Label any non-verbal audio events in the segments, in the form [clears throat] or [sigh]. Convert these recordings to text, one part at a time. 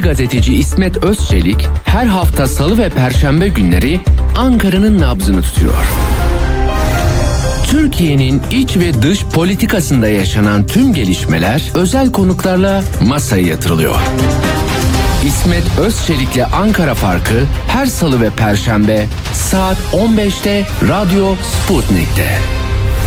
gazeteci İsmet Özçelik her hafta salı ve perşembe günleri Ankara'nın nabzını tutuyor. Türkiye'nin iç ve dış politikasında yaşanan tüm gelişmeler özel konuklarla masaya yatırılıyor. İsmet Özçelik'le Ankara Farkı her salı ve perşembe saat 15'te Radyo Sputnik'te.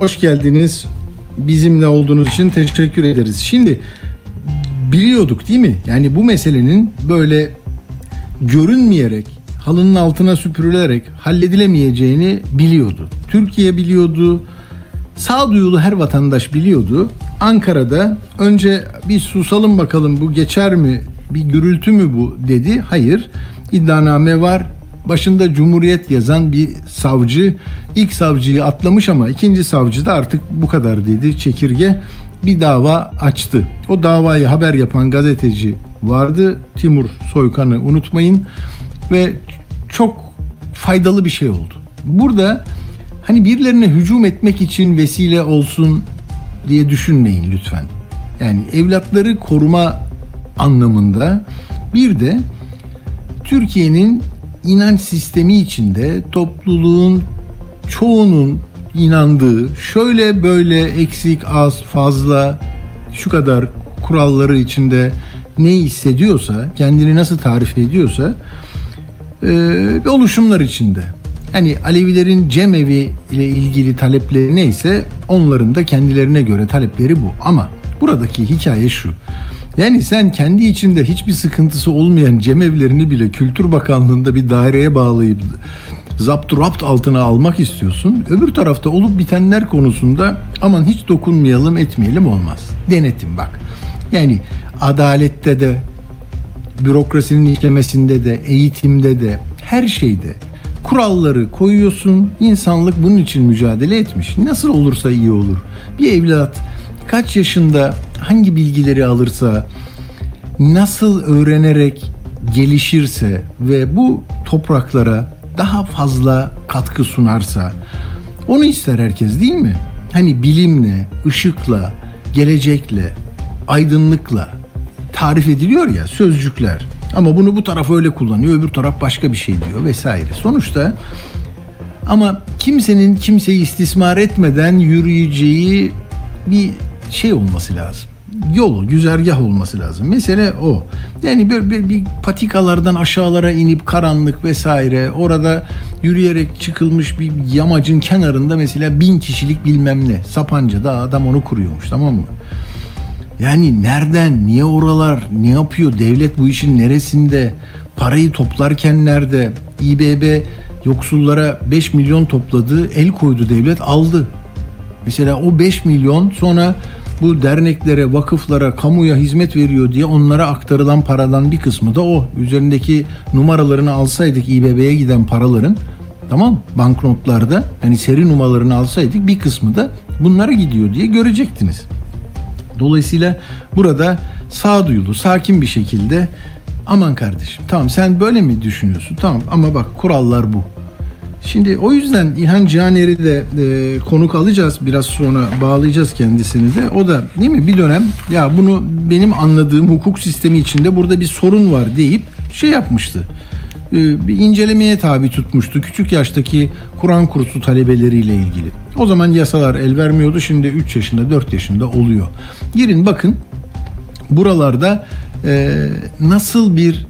hoş geldiniz. Bizimle olduğunuz için teşekkür ederiz. Şimdi biliyorduk değil mi? Yani bu meselenin böyle görünmeyerek, halının altına süpürülerek halledilemeyeceğini biliyordu. Türkiye biliyordu. Sağduyulu her vatandaş biliyordu. Ankara'da önce bir susalım bakalım bu geçer mi? Bir gürültü mü bu dedi. Hayır. İddianame var. Başında Cumhuriyet yazan bir savcı ilk savcıyı atlamış ama ikinci savcı da artık bu kadar dedi. Çekirge bir dava açtı. O davayı haber yapan gazeteci vardı. Timur Soykan'ı unutmayın ve çok faydalı bir şey oldu. Burada hani birilerine hücum etmek için vesile olsun diye düşünmeyin lütfen. Yani evlatları koruma anlamında bir de Türkiye'nin inanç sistemi içinde topluluğun çoğunun inandığı şöyle böyle eksik az fazla şu kadar kuralları içinde ne hissediyorsa kendini nasıl tarif ediyorsa e, oluşumlar içinde. Hani Alevilerin cemevi ile ilgili talepleri neyse onların da kendilerine göre talepleri bu. Ama buradaki hikaye şu. Yani sen kendi içinde hiçbir sıkıntısı olmayan cemevlerini bile Kültür Bakanlığı'nda bir daireye bağlayıp zapturapt altına almak istiyorsun. Öbür tarafta olup bitenler konusunda aman hiç dokunmayalım etmeyelim olmaz. Denetim bak. Yani adalette de bürokrasinin işlemesinde de eğitimde de her şeyde kuralları koyuyorsun. İnsanlık bunun için mücadele etmiş. Nasıl olursa iyi olur. Bir evlat kaç yaşında hangi bilgileri alırsa nasıl öğrenerek gelişirse ve bu topraklara daha fazla katkı sunarsa onu ister herkes değil mi? Hani bilimle, ışıkla, gelecekle, aydınlıkla tarif ediliyor ya sözcükler. Ama bunu bu taraf öyle kullanıyor, öbür taraf başka bir şey diyor vesaire. Sonuçta ama kimsenin kimseyi istismar etmeden yürüyeceği bir şey olması lazım. Yolu, güzergah olması lazım. Mesele o. Yani bir, bir, bir patikalardan aşağılara inip karanlık vesaire orada yürüyerek çıkılmış bir yamacın kenarında mesela bin kişilik bilmem ne. Sapanca'da adam onu kuruyormuş tamam mı? Yani nereden, niye oralar, ne yapıyor, devlet bu işin neresinde, parayı toplarken nerede, İBB yoksullara 5 milyon topladı, el koydu devlet aldı. Mesela o 5 milyon sonra bu derneklere, vakıflara, kamuya hizmet veriyor diye onlara aktarılan paradan bir kısmı da o. Üzerindeki numaralarını alsaydık İBB'ye giden paraların tamam banknotlarda hani seri numaralarını alsaydık bir kısmı da bunlara gidiyor diye görecektiniz. Dolayısıyla burada sağduyulu, sakin bir şekilde aman kardeşim tamam sen böyle mi düşünüyorsun? Tamam ama bak kurallar bu. Şimdi o yüzden İlhan Caner'i de e, konuk alacağız. Biraz sonra bağlayacağız kendisini de. O da değil mi bir dönem ya bunu benim anladığım hukuk sistemi içinde burada bir sorun var deyip şey yapmıştı. E, bir incelemeye tabi tutmuştu. Küçük yaştaki Kur'an kursu talebeleriyle ilgili. O zaman yasalar el vermiyordu. Şimdi 3 yaşında 4 yaşında oluyor. Girin bakın buralarda e, nasıl bir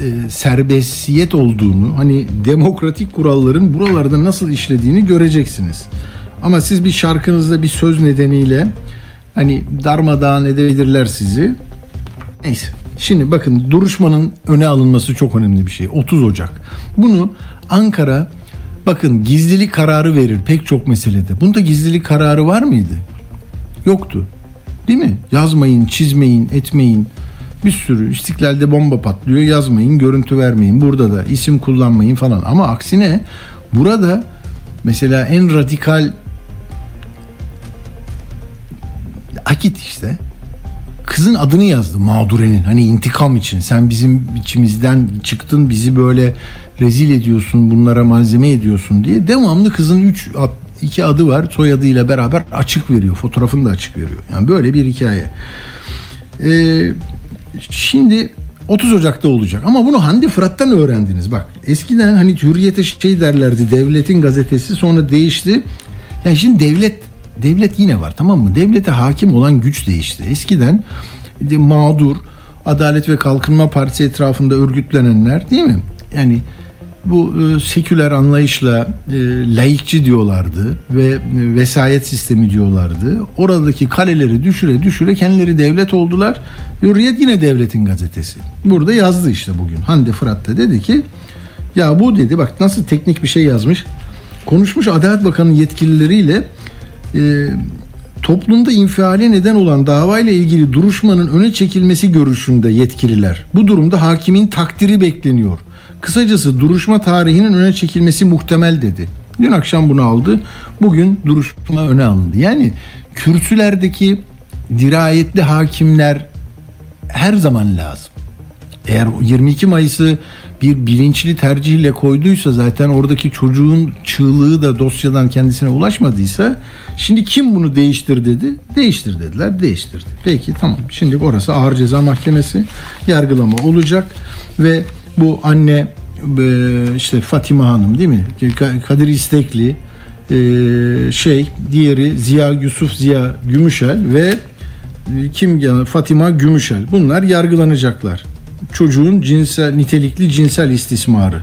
e, serbestiyet olduğunu, hani demokratik kuralların buralarda nasıl işlediğini göreceksiniz. Ama siz bir şarkınızda bir söz nedeniyle hani darmadağın edebilirler sizi. Neyse. Şimdi bakın duruşmanın öne alınması çok önemli bir şey. 30 Ocak. Bunu Ankara bakın gizlilik kararı verir pek çok meselede. Bunda gizlilik kararı var mıydı? Yoktu. Değil mi? Yazmayın, çizmeyin, etmeyin. Bir sürü istiklalde bomba patlıyor. Yazmayın, görüntü vermeyin. Burada da isim kullanmayın falan. Ama aksine burada mesela en radikal Akit işte. Kızın adını yazdı mağdurenin hani intikam için. Sen bizim içimizden çıktın bizi böyle rezil ediyorsun bunlara malzeme ediyorsun diye. Devamlı kızın 3 iki adı var. Soyadıyla beraber açık veriyor. Fotoğrafını da açık veriyor. Yani böyle bir hikaye. Ee, şimdi 30 Ocak'ta olacak ama bunu Hande Fırat'tan öğrendiniz bak eskiden hani hürriyete şey derlerdi devletin gazetesi sonra değişti yani şimdi devlet devlet yine var tamam mı? Devlete hakim olan güç değişti. Eskiden de mağdur, Adalet ve Kalkınma Partisi etrafında örgütlenenler değil mi? Yani bu e, seküler anlayışla e, laikçi diyorlardı ve e, vesayet sistemi diyorlardı. Oradaki kaleleri düşüre düşüre kendileri devlet oldular. Hürriyet yine devletin gazetesi. Burada yazdı işte bugün. Hande Fırat da dedi ki ya bu dedi bak nasıl teknik bir şey yazmış. Konuşmuş Adalet Bakanı yetkilileriyle e, toplumda infiale neden olan davayla ilgili duruşmanın öne çekilmesi görüşünde yetkililer. Bu durumda hakimin takdiri bekleniyor. Kısacası duruşma tarihinin öne çekilmesi muhtemel dedi. Dün akşam bunu aldı. Bugün duruşma öne alındı. Yani kürsülerdeki dirayetli hakimler her zaman lazım. Eğer 22 Mayıs'ı bir bilinçli tercihle koyduysa zaten oradaki çocuğun çığlığı da dosyadan kendisine ulaşmadıysa şimdi kim bunu değiştir dedi? Değiştir dediler. Değiştirdi. Peki tamam. Şimdi orası ağır ceza mahkemesi yargılama olacak ve bu anne e, işte Fatima Hanım değil mi? Kadir İstekli e, şey diğeri Ziya Yusuf Ziya Gümüşel ve e, kim Fatima Gümüşel bunlar yargılanacaklar çocuğun cinsel nitelikli cinsel istismarı.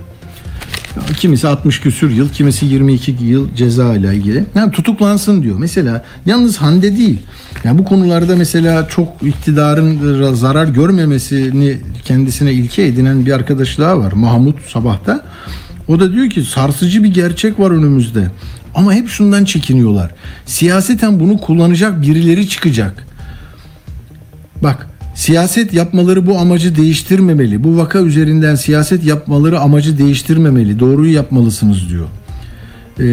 Kimisi 60 küsür yıl, kimisi 22 yıl ceza ile ilgili. Yani tutuklansın diyor. Mesela yalnız Hande değil. Yani bu konularda mesela çok iktidarın zarar görmemesini kendisine ilke edinen bir arkadaş daha var. Mahmut Sabah'ta. O da diyor ki sarsıcı bir gerçek var önümüzde. Ama hep şundan çekiniyorlar. Siyaseten bunu kullanacak birileri çıkacak. Bak Siyaset yapmaları bu amacı değiştirmemeli. Bu vaka üzerinden siyaset yapmaları amacı değiştirmemeli. Doğruyu yapmalısınız diyor. Ee,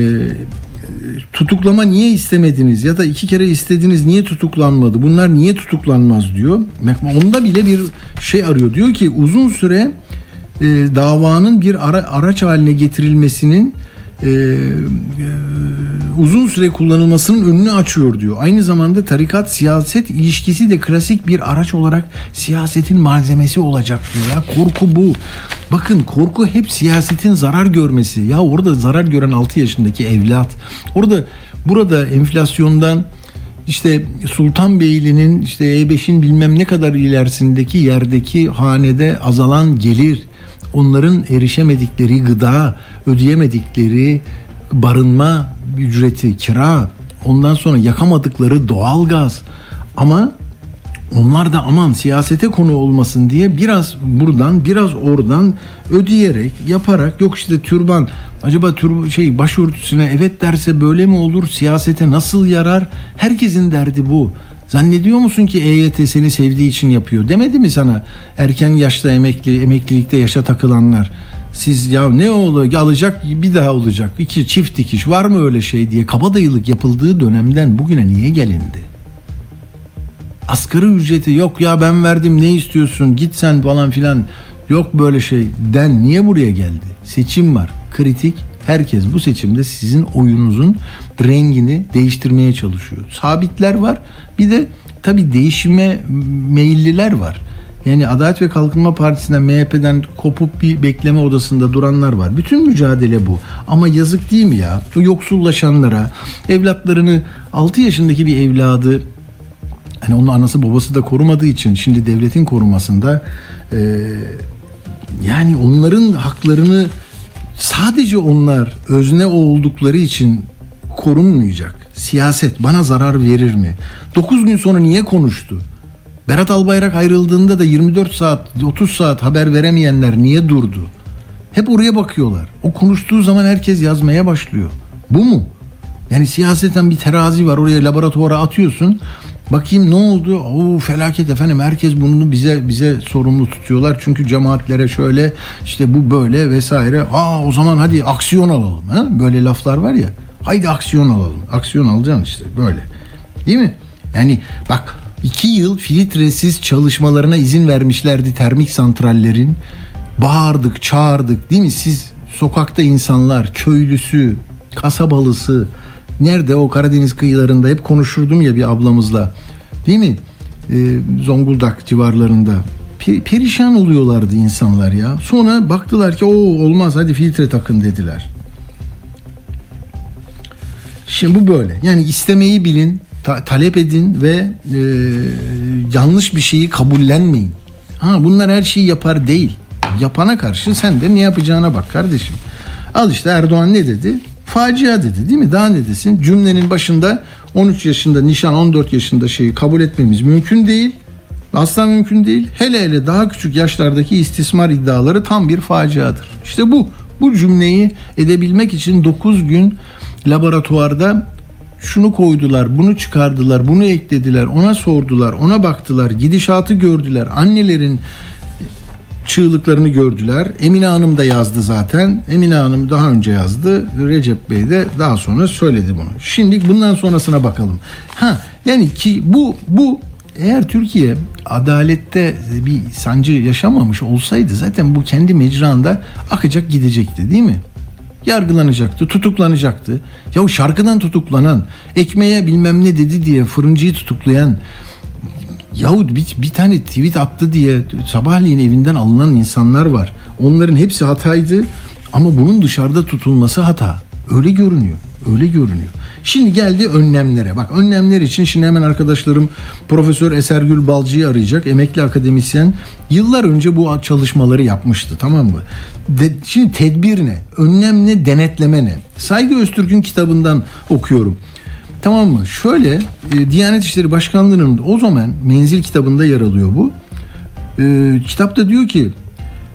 tutuklama niye istemediniz ya da iki kere istediniz niye tutuklanmadı? Bunlar niye tutuklanmaz diyor. Onda bile bir şey arıyor. Diyor ki uzun süre e, davanın bir ara, araç haline getirilmesinin e, e, uzun süre kullanılmasının önünü açıyor diyor. Aynı zamanda tarikat siyaset ilişkisi de klasik bir araç olarak siyasetin malzemesi olacak diyor. Ya korku bu. Bakın korku hep siyasetin zarar görmesi. Ya orada zarar gören 6 yaşındaki evlat. Orada burada enflasyondan işte Sultanbeyli'nin işte E5'in bilmem ne kadar ilerisindeki yerdeki hanede azalan gelir onların erişemedikleri gıda, ödeyemedikleri barınma ücreti, kira, ondan sonra yakamadıkları doğalgaz. Ama onlar da aman siyasete konu olmasın diye biraz buradan biraz oradan ödeyerek yaparak yok işte türban acaba tür şey başörtüsüne evet derse böyle mi olur siyasete nasıl yarar herkesin derdi bu. Zannediyor musun ki EYT seni sevdiği için yapıyor? Demedi mi sana erken yaşta emekli, emeklilikte yaşa takılanlar? Siz ya ne olur alacak bir daha olacak. İki çift dikiş var mı öyle şey diye kabadayılık yapıldığı dönemden bugüne niye gelindi? Asgari ücreti yok ya ben verdim ne istiyorsun git sen falan filan yok böyle şey den niye buraya geldi? Seçim var kritik herkes bu seçimde sizin oyunuzun rengini değiştirmeye çalışıyor. Sabitler var bir de tabi değişime meyilliler var. Yani Adalet ve Kalkınma Partisi'nden MHP'den kopup bir bekleme odasında duranlar var. Bütün mücadele bu. Ama yazık değil mi ya? O yoksullaşanlara, evlatlarını 6 yaşındaki bir evladı hani onun anası babası da korumadığı için şimdi devletin korumasında e, yani onların haklarını sadece onlar özne oldukları için korunmayacak. Siyaset bana zarar verir mi? 9 gün sonra niye konuştu? Berat Albayrak ayrıldığında da 24 saat, 30 saat haber veremeyenler niye durdu? Hep oraya bakıyorlar. O konuştuğu zaman herkes yazmaya başlıyor. Bu mu? Yani siyaseten bir terazi var. Oraya laboratuvara atıyorsun. Bakayım ne oldu? Oo felaket efendim. Herkes bunu bize bize sorumlu tutuyorlar. Çünkü cemaatlere şöyle işte bu böyle vesaire. Aa o zaman hadi aksiyon alalım. Ha? Böyle laflar var ya. Haydi aksiyon alalım. Aksiyon alacaksın işte böyle. Değil mi? Yani bak iki yıl filtresiz çalışmalarına izin vermişlerdi termik santrallerin. Bağırdık, çağırdık değil mi? Siz sokakta insanlar, köylüsü, kasabalısı, nerede o Karadeniz kıyılarında hep konuşurdum ya bir ablamızla. Değil mi? Ee, Zonguldak civarlarında. Pe- perişan oluyorlardı insanlar ya. Sonra baktılar ki o olmaz hadi filtre takın dediler. Şimdi bu böyle. Yani istemeyi bilin, ta- talep edin ve e, yanlış bir şeyi kabullenmeyin. Ha bunlar her şeyi yapar değil. Yapana karşı sen de ne yapacağına bak kardeşim. Al işte Erdoğan ne dedi? Facia dedi değil mi? Daha ne desin? Cümlenin başında 13 yaşında nişan 14 yaşında şeyi kabul etmemiz mümkün değil. Asla mümkün değil. Hele hele daha küçük yaşlardaki istismar iddiaları tam bir faciadır. İşte bu. Bu cümleyi edebilmek için 9 gün laboratuvarda şunu koydular, bunu çıkardılar, bunu eklediler, ona sordular, ona baktılar, gidişatı gördüler. Annelerin çığlıklarını gördüler. Emine Hanım da yazdı zaten. Emine Hanım daha önce yazdı. Recep Bey de daha sonra söyledi bunu. Şimdi bundan sonrasına bakalım. Ha yani ki bu bu eğer Türkiye adalette bir sancı yaşamamış olsaydı zaten bu kendi mecranda akacak gidecekti değil mi? Yargılanacaktı, tutuklanacaktı. Ya şarkıdan tutuklanan, ekmeğe bilmem ne dedi diye fırıncıyı tutuklayan Yahut bir, bir tane tweet attı diye sabahleyin evinden alınan insanlar var. Onların hepsi hataydı ama bunun dışarıda tutulması hata. Öyle görünüyor. Öyle görünüyor. Şimdi geldi önlemlere. Bak önlemler için şimdi hemen arkadaşlarım Profesör Esergül Balcı'yı arayacak. Emekli akademisyen. Yıllar önce bu çalışmaları yapmıştı tamam mı? De, şimdi tedbir ne? Önlem ne? Denetleme ne? Saygı Öztürk'ün kitabından okuyorum. Tamam mı? Şöyle e, Diyanet İşleri Başkanlığı'nın o zaman menzil kitabında yer alıyor bu. E, kitapta diyor ki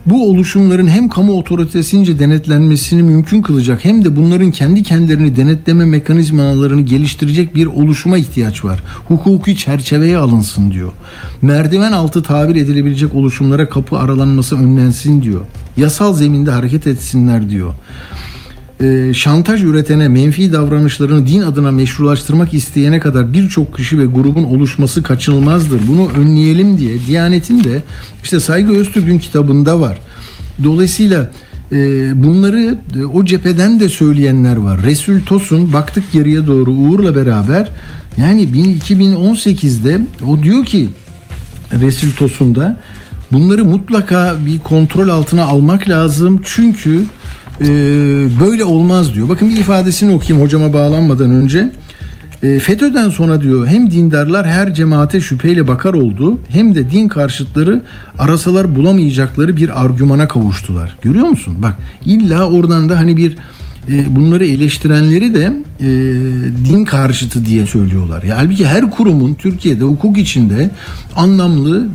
bu oluşumların hem kamu otoritesince denetlenmesini mümkün kılacak hem de bunların kendi kendilerini denetleme mekanizmalarını geliştirecek bir oluşuma ihtiyaç var. Hukuki çerçeveye alınsın diyor. Merdiven altı tabir edilebilecek oluşumlara kapı aralanması önlensin diyor. Yasal zeminde hareket etsinler diyor e, şantaj üretene, menfi davranışlarını din adına meşrulaştırmak isteyene kadar birçok kişi ve grubun oluşması kaçınılmazdır. Bunu önleyelim diye Diyanet'in de işte Saygı Öztürk'ün kitabında var. Dolayısıyla e, bunları e, o cepheden de söyleyenler var. Resul Tosun baktık geriye doğru Uğur'la beraber yani 2018'de o diyor ki Resul Tosun'da bunları mutlaka bir kontrol altına almak lazım. Çünkü e, böyle olmaz diyor. Bakın bir ifadesini okuyayım hocama bağlanmadan önce. E, FETÖ'den sonra diyor hem dindarlar her cemaate şüpheyle bakar oldu hem de din karşıtları arasalar bulamayacakları bir argümana kavuştular. Görüyor musun? Bak illa oradan da hani bir e, bunları eleştirenleri de e, din karşıtı diye söylüyorlar. Ya, halbuki her kurumun Türkiye'de hukuk içinde anlamlı,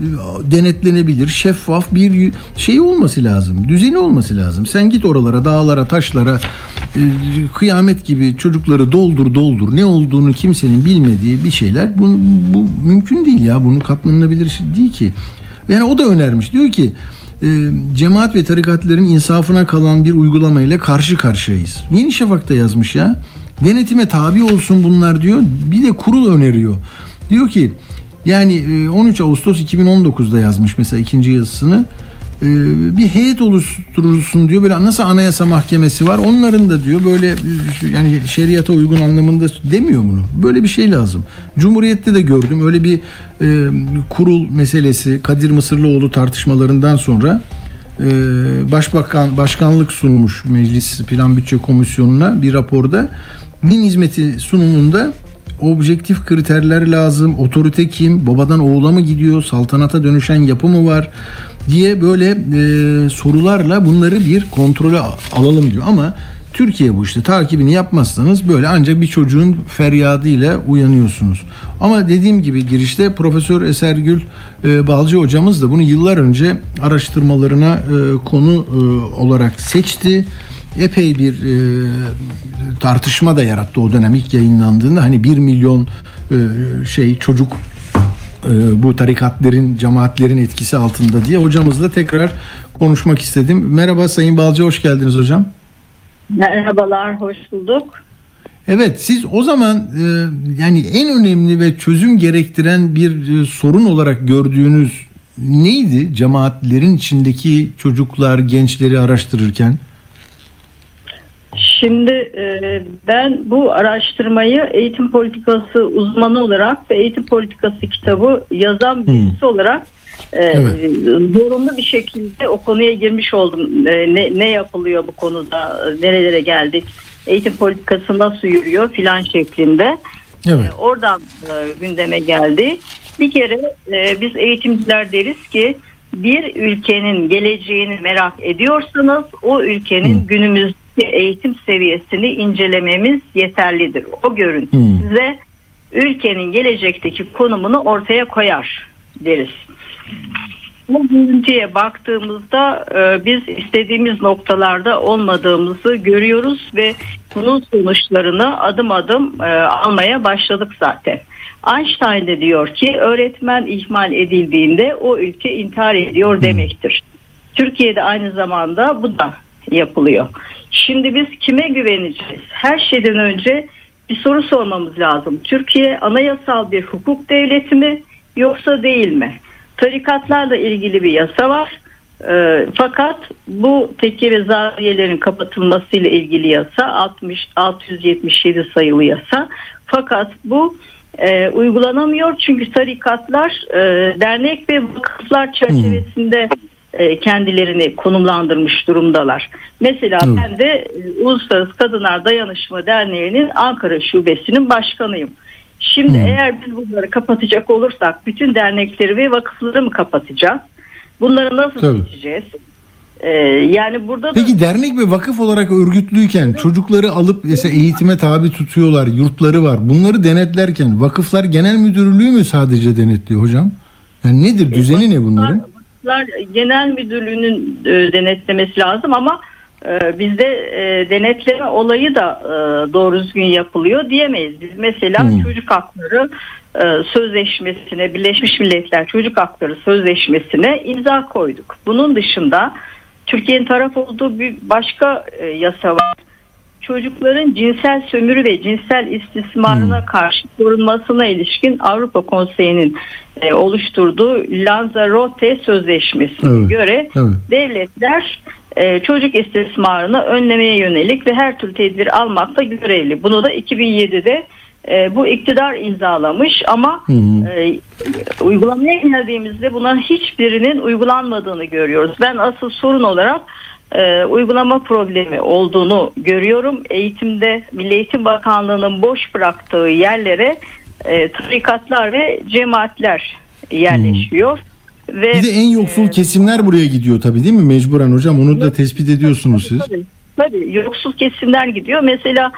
denetlenebilir, şeffaf bir şey olması lazım. Düzeni olması lazım. Sen git oralara, dağlara, taşlara e, kıyamet gibi çocukları doldur doldur. Ne olduğunu kimsenin bilmediği bir şeyler. Bu, bu mümkün değil ya. Bunu katlanılabilir değil ki. Yani o da önermiş. Diyor ki e, cemaat ve tarikatların insafına kalan bir uygulamayla karşı karşıyayız. Yeni Şafak'ta yazmış ya. Denetime tabi olsun bunlar diyor. Bir de kurul öneriyor. Diyor ki yani 13 Ağustos 2019'da yazmış mesela ikinci yazısını. E, bir heyet oluşturulsun diyor. Böyle nasıl anayasa mahkemesi var. Onların da diyor böyle yani şeriata uygun anlamında demiyor bunu. Böyle bir şey lazım. Cumhuriyette de gördüm. Öyle bir e, kurul meselesi Kadir Mısırlıoğlu tartışmalarından sonra e, Başbakan başkanlık sunmuş Meclis Plan Bütçe Komisyonu'na bir raporda din hizmeti sunumunda objektif kriterler lazım. Otorite kim? Babadan oğula mı gidiyor? Saltanata dönüşen yapı mı var? Diye böyle e, sorularla bunları bir kontrole alalım diyor. Ama Türkiye bu işte takibini yapmazsanız böyle ancak bir çocuğun feryadıyla uyanıyorsunuz. Ama dediğim gibi girişte Profesör Esergül e, Balcı hocamız da bunu yıllar önce araştırmalarına e, konu e, olarak seçti. Epey bir e, tartışma da yarattı o dönem ilk yayınlandığında. Hani 1 milyon e, şey çocuk bu tarikatlerin, cemaatlerin etkisi altında diye hocamızla tekrar konuşmak istedim. Merhaba Sayın Balcı, hoş geldiniz hocam. Merhabalar, hoş bulduk. Evet, siz o zaman e, yani en önemli ve çözüm gerektiren bir e, sorun olarak gördüğünüz neydi cemaatlerin içindeki çocuklar, gençleri araştırırken? Şimdi e, ben bu araştırmayı eğitim politikası uzmanı olarak ve eğitim politikası kitabı yazan birisi olarak e, Evet. zorunlu bir şekilde o konuya girmiş oldum. E, ne, ne yapılıyor bu konuda, nerelere geldik, eğitim politikası nasıl yürüyor filan şeklinde. Evet. E, Oradan e, gündeme geldi. Bir kere e, biz eğitimciler deriz ki bir ülkenin geleceğini merak ediyorsanız o ülkenin Hı. günümüzdeki eğitim seviyesini incelememiz yeterlidir. O görüntü Hı. size ülkenin gelecekteki konumunu ortaya koyar deriz. Bu görüntüye baktığımızda e, biz istediğimiz noktalarda olmadığımızı görüyoruz ve bunun sonuçlarını adım adım e, almaya başladık zaten. Einstein de diyor ki öğretmen ihmal edildiğinde o ülke intihar ediyor demektir. Türkiye'de aynı zamanda bu da yapılıyor. Şimdi biz kime güveneceğiz? Her şeyden önce bir soru sormamız lazım. Türkiye anayasal bir hukuk devleti mi yoksa değil mi? Tarikatlarla ilgili bir yasa var. Ee, fakat bu tekke ve zaviyelerin kapatılmasıyla ilgili yasa 60 677 sayılı yasa. Fakat bu e, uygulanamıyor çünkü tarikatlar e, dernek ve vakıflar çerçevesinde e, kendilerini konumlandırmış durumdalar. Mesela Hı. ben de e, Uluslararası Kadınlar Dayanışma Derneği'nin Ankara Şubesi'nin başkanıyım. Şimdi Hı. eğer biz bunları kapatacak olursak bütün dernekleri ve vakıfları mı kapatacağız? Bunları nasıl Tabii. seçeceğiz? Ee, yani burada da Peki dernek ve vakıf olarak örgütlüyken çocukları alıp mesela eğitime tabi tutuyorlar, yurtları var. Bunları denetlerken vakıflar genel müdürlüğü mü sadece denetliyor hocam? Yani nedir? Düzeni ne bunların? Vakıflar Genel Müdürlüğü'nün e, denetlemesi lazım ama e, bizde e, denetleme olayı da e, doğru düzgün yapılıyor diyemeyiz. Biz mesela Hmm. çocuk hakları e, sözleşmesine, Birleşmiş Milletler Çocuk Hakları Sözleşmesine imza koyduk. Bunun dışında Türkiye'nin taraf olduğu bir başka e, yasa var. Çocukların cinsel sömürü ve cinsel istismarına karşı korunmasına ilişkin Avrupa Konseyi'nin e, oluşturduğu Lanzarote Sözleşmesi'ne Evet, göre evet. devletler e, çocuk istismarını önlemeye yönelik ve her türlü tedbir almakta görevli. Bunu da 2007'de e, bu iktidar imzalamış ama Hı hı. e, uygulamaya geldiğimizde bunların hiçbirinin uygulanmadığını görüyoruz. Ben asıl sorun olarak e, uygulama problemi olduğunu görüyorum. Eğitimde Milli Eğitim Bakanlığı'nın boş bıraktığı yerlere e, tarikatlar ve cemaatler yerleşiyor. Ve Bir de en yoksul kesimler buraya gidiyor tabii değil mi? Mecburen hocam onu da tespit ediyorsunuz siz. Tabii, tabii yoksul kesimler gidiyor. Mesela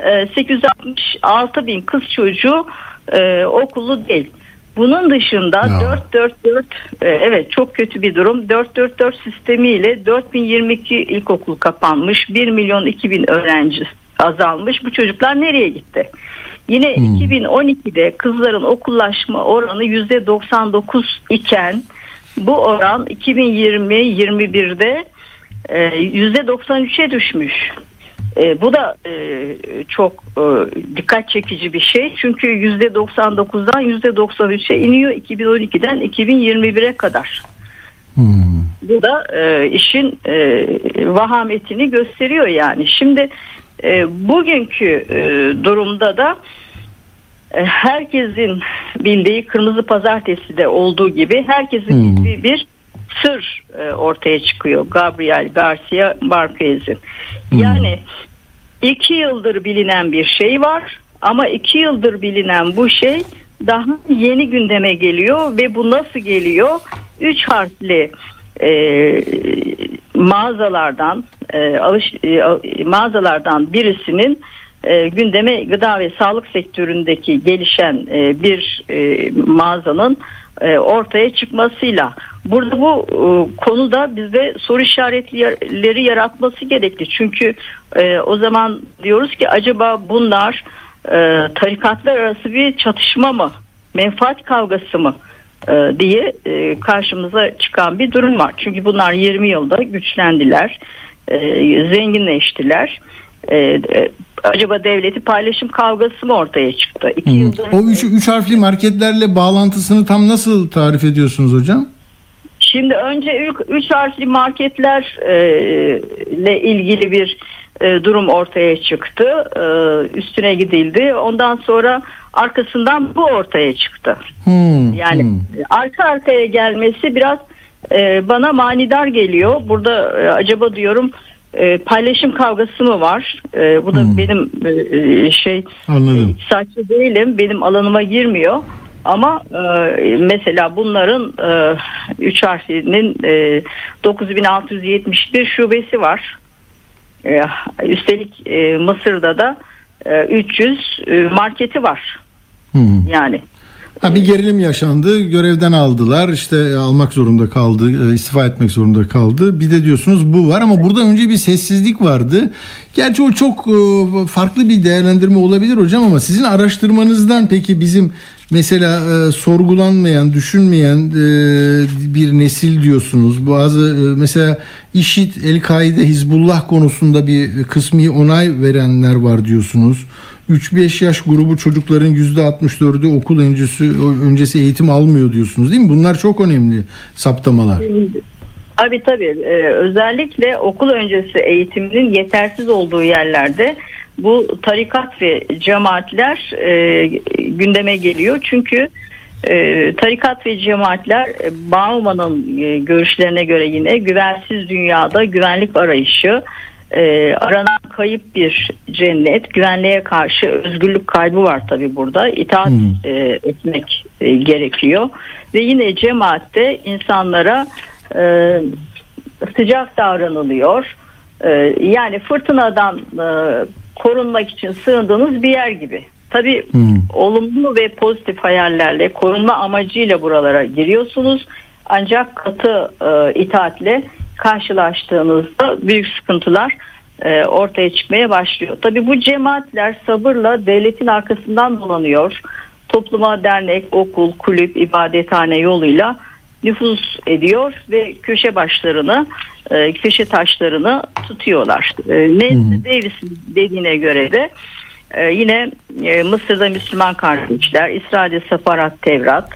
e, 866 bin kız çocuğu e, okullu değil. Bunun dışında Ya. 444 e, evet çok kötü bir durum. 444 sistemiyle 4022 ilkokul kapanmış. 1 milyon 2000 öğrenci azalmış. Bu çocuklar nereye gitti? Yine Hmm. 2012'de kızların okullaşma oranı %99 iken bu oran 2020-21'de e, %93'e düşmüş. E, bu da e, çok e, dikkat çekici bir şey. Çünkü %99'dan %93'e iniyor 2012'den 2021'e kadar. Hmm. Bu da e, işin e, vahametini gösteriyor yani. Şimdi e, bugünkü e, durumda da e, herkesin bildiği Kırmızı Pazartesi de olduğu gibi herkesin Hmm. bildiği bir sır e, ortaya çıkıyor Gabriel Garcia Marquez'in. Yani iki yıldır bilinen bir şey var ama iki yıldır bilinen bu şey daha yeni gündeme geliyor ve bu nasıl geliyor? Üç harfli e, mağazalardan e, alış e, mağazalardan birisinin e, gündeme gıda ve sağlık sektöründeki gelişen e, bir e, mağazanın ortaya çıkmasıyla burada bu e, konuda bizde soru işaretleri yaratması gerekli. Çünkü e, o zaman diyoruz ki acaba bunlar e, tarikatlar arası bir çatışma mı? Menfaat kavgası mı? e, diye e, karşımıza çıkan bir durum var. Çünkü bunlar 20 yılda güçlendiler, e, zenginleştiler. E, e, acaba devleti paylaşım kavgası mı ortaya çıktı? İki yıldır O üç, üç harfli marketlerle bağlantısını tam nasıl tarif ediyorsunuz hocam? Şimdi önce ilk üç harfli marketler e, ile ilgili bir e, durum ortaya çıktı. E, üstüne gidildi. Ondan sonra arkasından bu ortaya çıktı. Hmm, Yani hmm. arka arkaya gelmesi biraz bana manidar geliyor. Burada acaba diyorum e, paylaşım kavgası mı var? E, bu da Hmm. benim e, e, şey Anladım. iktisatçı değilim. Benim alanıma girmiyor. Ama e, mesela bunların e, üç harflinin e, 9671 şubesi var. E, üstelik e, Mısır'da da e, 300 e, marketi var. Hmm. Yani Ha, bir gerilim yaşandı. Görevden aldılar. İşte almak zorunda kaldı. e, istifa etmek zorunda kaldı. Bir de diyorsunuz bu var ama burada önce bir sessizlik vardı. Gerçi o çok e, farklı bir değerlendirme olabilir hocam ama sizin araştırmanızdan peki bizim mesela e, sorgulanmayan, düşünmeyen e, bir nesil diyorsunuz. Bazı e, mesela İŞİD, El-Kaide, Hizbullah konusunda bir kısmi onay verenler var diyorsunuz. 3-5 yaş grubu çocukların %64'ü okul öncesi, öncesi eğitim almıyor diyorsunuz değil mi? Bunlar çok önemli saptamalar. Abi tabii e, özellikle okul öncesi eğitiminin yetersiz olduğu yerlerde bu tarikat ve cemaatler e, gündeme geliyor. Çünkü e, tarikat ve cemaatler e, Bauman'ın e, görüşlerine göre yine güvensiz dünyada güvenlik arayışı, e, aranan kayıp bir cennet, güvenliğe karşı özgürlük kaybı var tabii burada. İtaat Hmm. e, etmek e, gerekiyor. Ve yine cemaatte insanlara e, sıcak davranılıyor. E, yani fırtınadan e, korunmak için sığındığınız bir yer gibi. Tabii Hmm. olumlu ve pozitif hayallerle korunma amacıyla buralara giriyorsunuz. Ancak katı e, itaatle karşılaştığınızda büyük sıkıntılar e, ortaya çıkmaya başlıyor. Tabii bu cemaatler sabırla devletin arkasından dolanıyor. Topluma dernek, okul, kulüp, ibadethane yoluyla nüfuz ediyor ve köşe başlarını, e, köşe taşlarını tutuyorlar. E, Nancy Davis'in dediğine göre de yine Mısır'da Müslüman kardeşler, İsrail'de Separat Tevrat,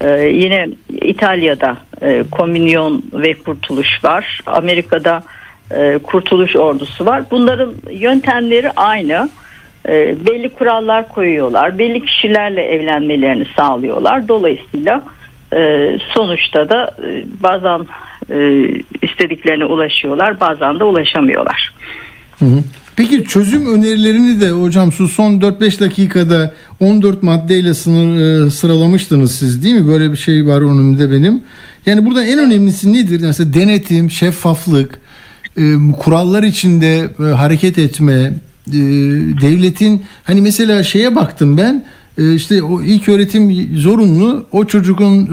e, yine İtalya'da e, Komünyon ve Kurtuluş var. Amerika'da e, Kurtuluş Ordusu var. Bunların yöntemleri aynı. E, belli kurallar koyuyorlar. Belli kişilerle evlenmelerini sağlıyorlar. Dolayısıyla e, sonuçta da e, bazen e, istediklerine ulaşıyorlar, bazen de ulaşamıyorlar. Hı hı. Peki çözüm önerilerini de hocam şu son 4-5 dakikada 14 maddeyle sınır e, sıralamıştınız siz değil mi? Böyle bir şey var önümde benim. Yani burada en önemlisi nedir? Mesela denetim, şeffaflık, e, kurallar içinde e, hareket etme, devletin hani mesela şeye baktım ben işte o ilk öğretim zorunlu o çocuğun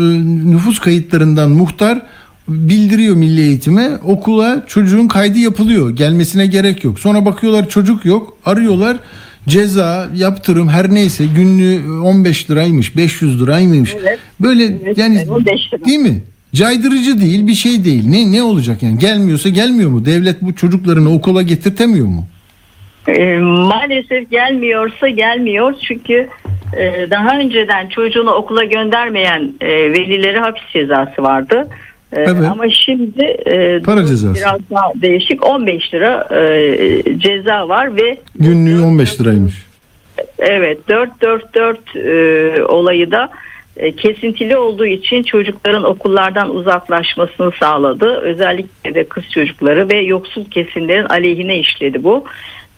nüfus kayıtlarından muhtar bildiriyor milli eğitime okula çocuğun kaydı yapılıyor gelmesine gerek yok. Sonra bakıyorlar çocuk yok arıyorlar ceza yaptırım her neyse günlüğü 15 liraymış 500 liraymış. Evet. böyle Evet, yani evet, 15 lira. değil mi? Caydırıcı değil bir şey değil. Ne ne olacak yani? Gelmiyorsa gelmiyor mu? Devlet bu çocuklarını okula getirtemiyor mu? E, maalesef gelmiyorsa gelmiyor. Çünkü e, daha önceden çocuğunu okula göndermeyen e, velilere hapis cezası vardı. E, Evet. Ama şimdi e, Para cezası. biraz daha değişik 15 lira e, ceza var ve günlüğü 15 liraymış Evet 444 e, olayı da e, kesintili olduğu için çocukların okullardan uzaklaşmasını sağladı. Özellikle de kız çocukları ve yoksul kesimlerin aleyhine işledi bu.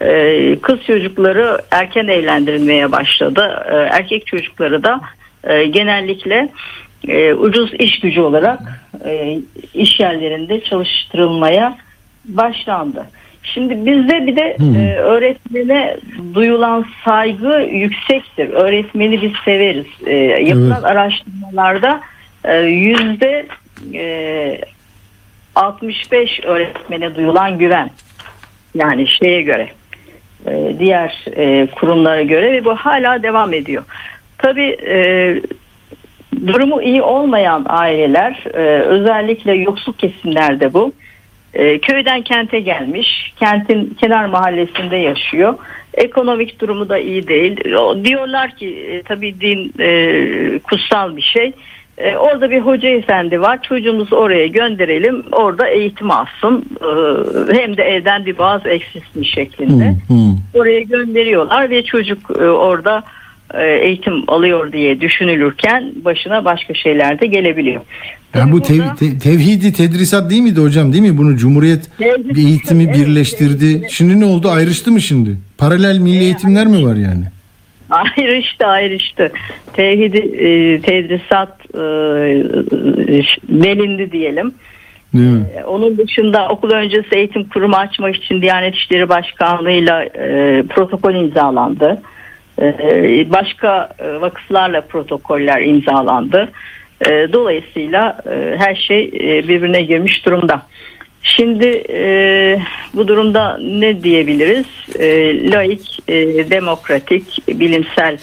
E, kız çocukları erken evlendirilmeye başladı. E, erkek çocukları da e, genellikle e, ucuz iş gücü olarak e, iş yerlerinde çalıştırılmaya başlandı. Şimdi bizde bir de e, öğretmene duyulan saygı yüksektir. Öğretmeni biz severiz. E, yapılan Evet. araştırmalarda e, yüzde e, 65 öğretmene duyulan güven. Yani şeye göre e, diğer e, kurumlara göre ve bu hala devam ediyor. Tabii e, durumu iyi olmayan aileler e, özellikle yoksuk kesimlerde bu. E, köyden kente gelmiş kentin kenar mahallesinde yaşıyor. Ekonomik durumu da iyi değil. O, diyorlar ki e, tabii din e, kutsal bir şey. E, orada bir hoca efendi var çocuğumuzu oraya gönderelim orada eğitim alsın. E, hem de evden bir bazı eksilsin şeklinde. Hı, hı. oraya gönderiyorlar ve çocuk e, orada eğitim alıyor diye düşünülürken başına başka şeyler de gelebiliyor. Yani bu tev- te- tevhidi tedrisat değil miydi hocam değil mi? Bunu Cumhuriyet Tevhid- eğitimi Evet, birleştirdi. tevhid- Şimdi ne oldu? Ayrıştı mı şimdi? Paralel milli eğitimler mi var yani? Ayrıştı ayrıştı. Tevhidi e, tedrisat e, delindi diyelim. Değil mi? E, Onun dışında okul öncesi eğitim kurumu açmak için Diyanet İşleri Başkanlığı'yla e, protokol imzalandı. E, başka e, vakıflarla protokoller imzalandı. E, dolayısıyla e, her şey e, birbirine girmiş durumda. Şimdi e, bu durumda ne diyebiliriz? E, laik, e, demokratik, bilimsel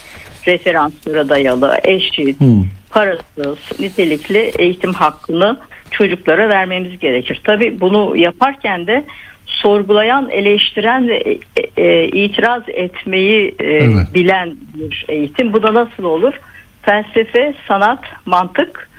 referanslara dayalı, eşit, Hı. parasız, nitelikli eğitim hakkını çocuklara vermemiz gerekir. Tabii bunu yaparken de sorgulayan, eleştiren ve e, e, itiraz etmeyi e, Evet. bilen bir eğitim. Bu da nasıl olur? Felsefe, sanat, mantık,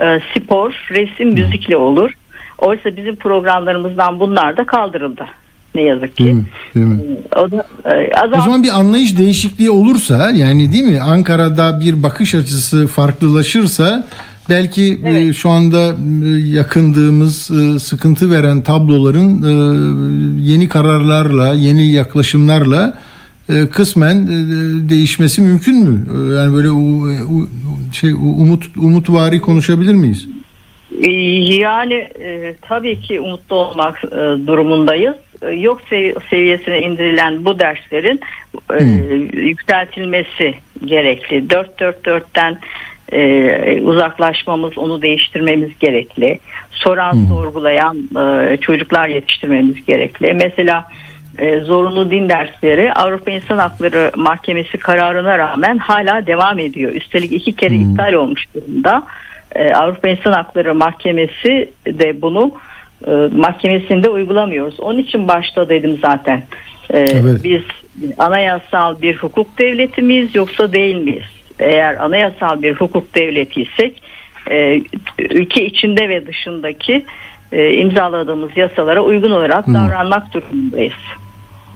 e, spor, resim, müzikle olur. Oysa bizim programlarımızdan bunlar da kaldırıldı. Ne yazık ki. Değil mi? Değil mi? O da e, O azal- zaman bir anlayış değişikliği olursa yani değil mi Ankara'da bir bakış açısı farklılaşırsa belki e, Evet. şu anda e, yakındığımız e, sıkıntı veren tabloların e, yeni kararlarla yeni yaklaşımlarla e, kısmen e, değişmesi mümkün mü? E, Yani böyle u- u- şey umut umutvari konuşabilir miyiz? Yani e, tabii ki umutlu olmak e, durumundayız. E, yok sev- seviyesine indirilen bu derslerin e, yükseltilmesi gerekli. 4-4-4'ten e, uzaklaşmamız, onu değiştirmemiz gerekli. Soran, sorgulayan e, çocuklar yetiştirmemiz gerekli. Mesela e, zorunlu din dersleri Avrupa İnsan Hakları Mahkemesi kararına rağmen hala devam ediyor. Üstelik iki kere iptal olmuş durumda. E, Avrupa İnsan Hakları Mahkemesi de bunu e, mahkemesinde uygulamıyoruz. Onun için başta dedim zaten. E, Evet. Biz anayasal bir hukuk devleti miyiz yoksa değil miyiz? Eğer anayasal bir hukuk devletiysek e, ülke içinde ve dışındaki e, imzaladığımız yasalara uygun olarak davranmak durumundayız.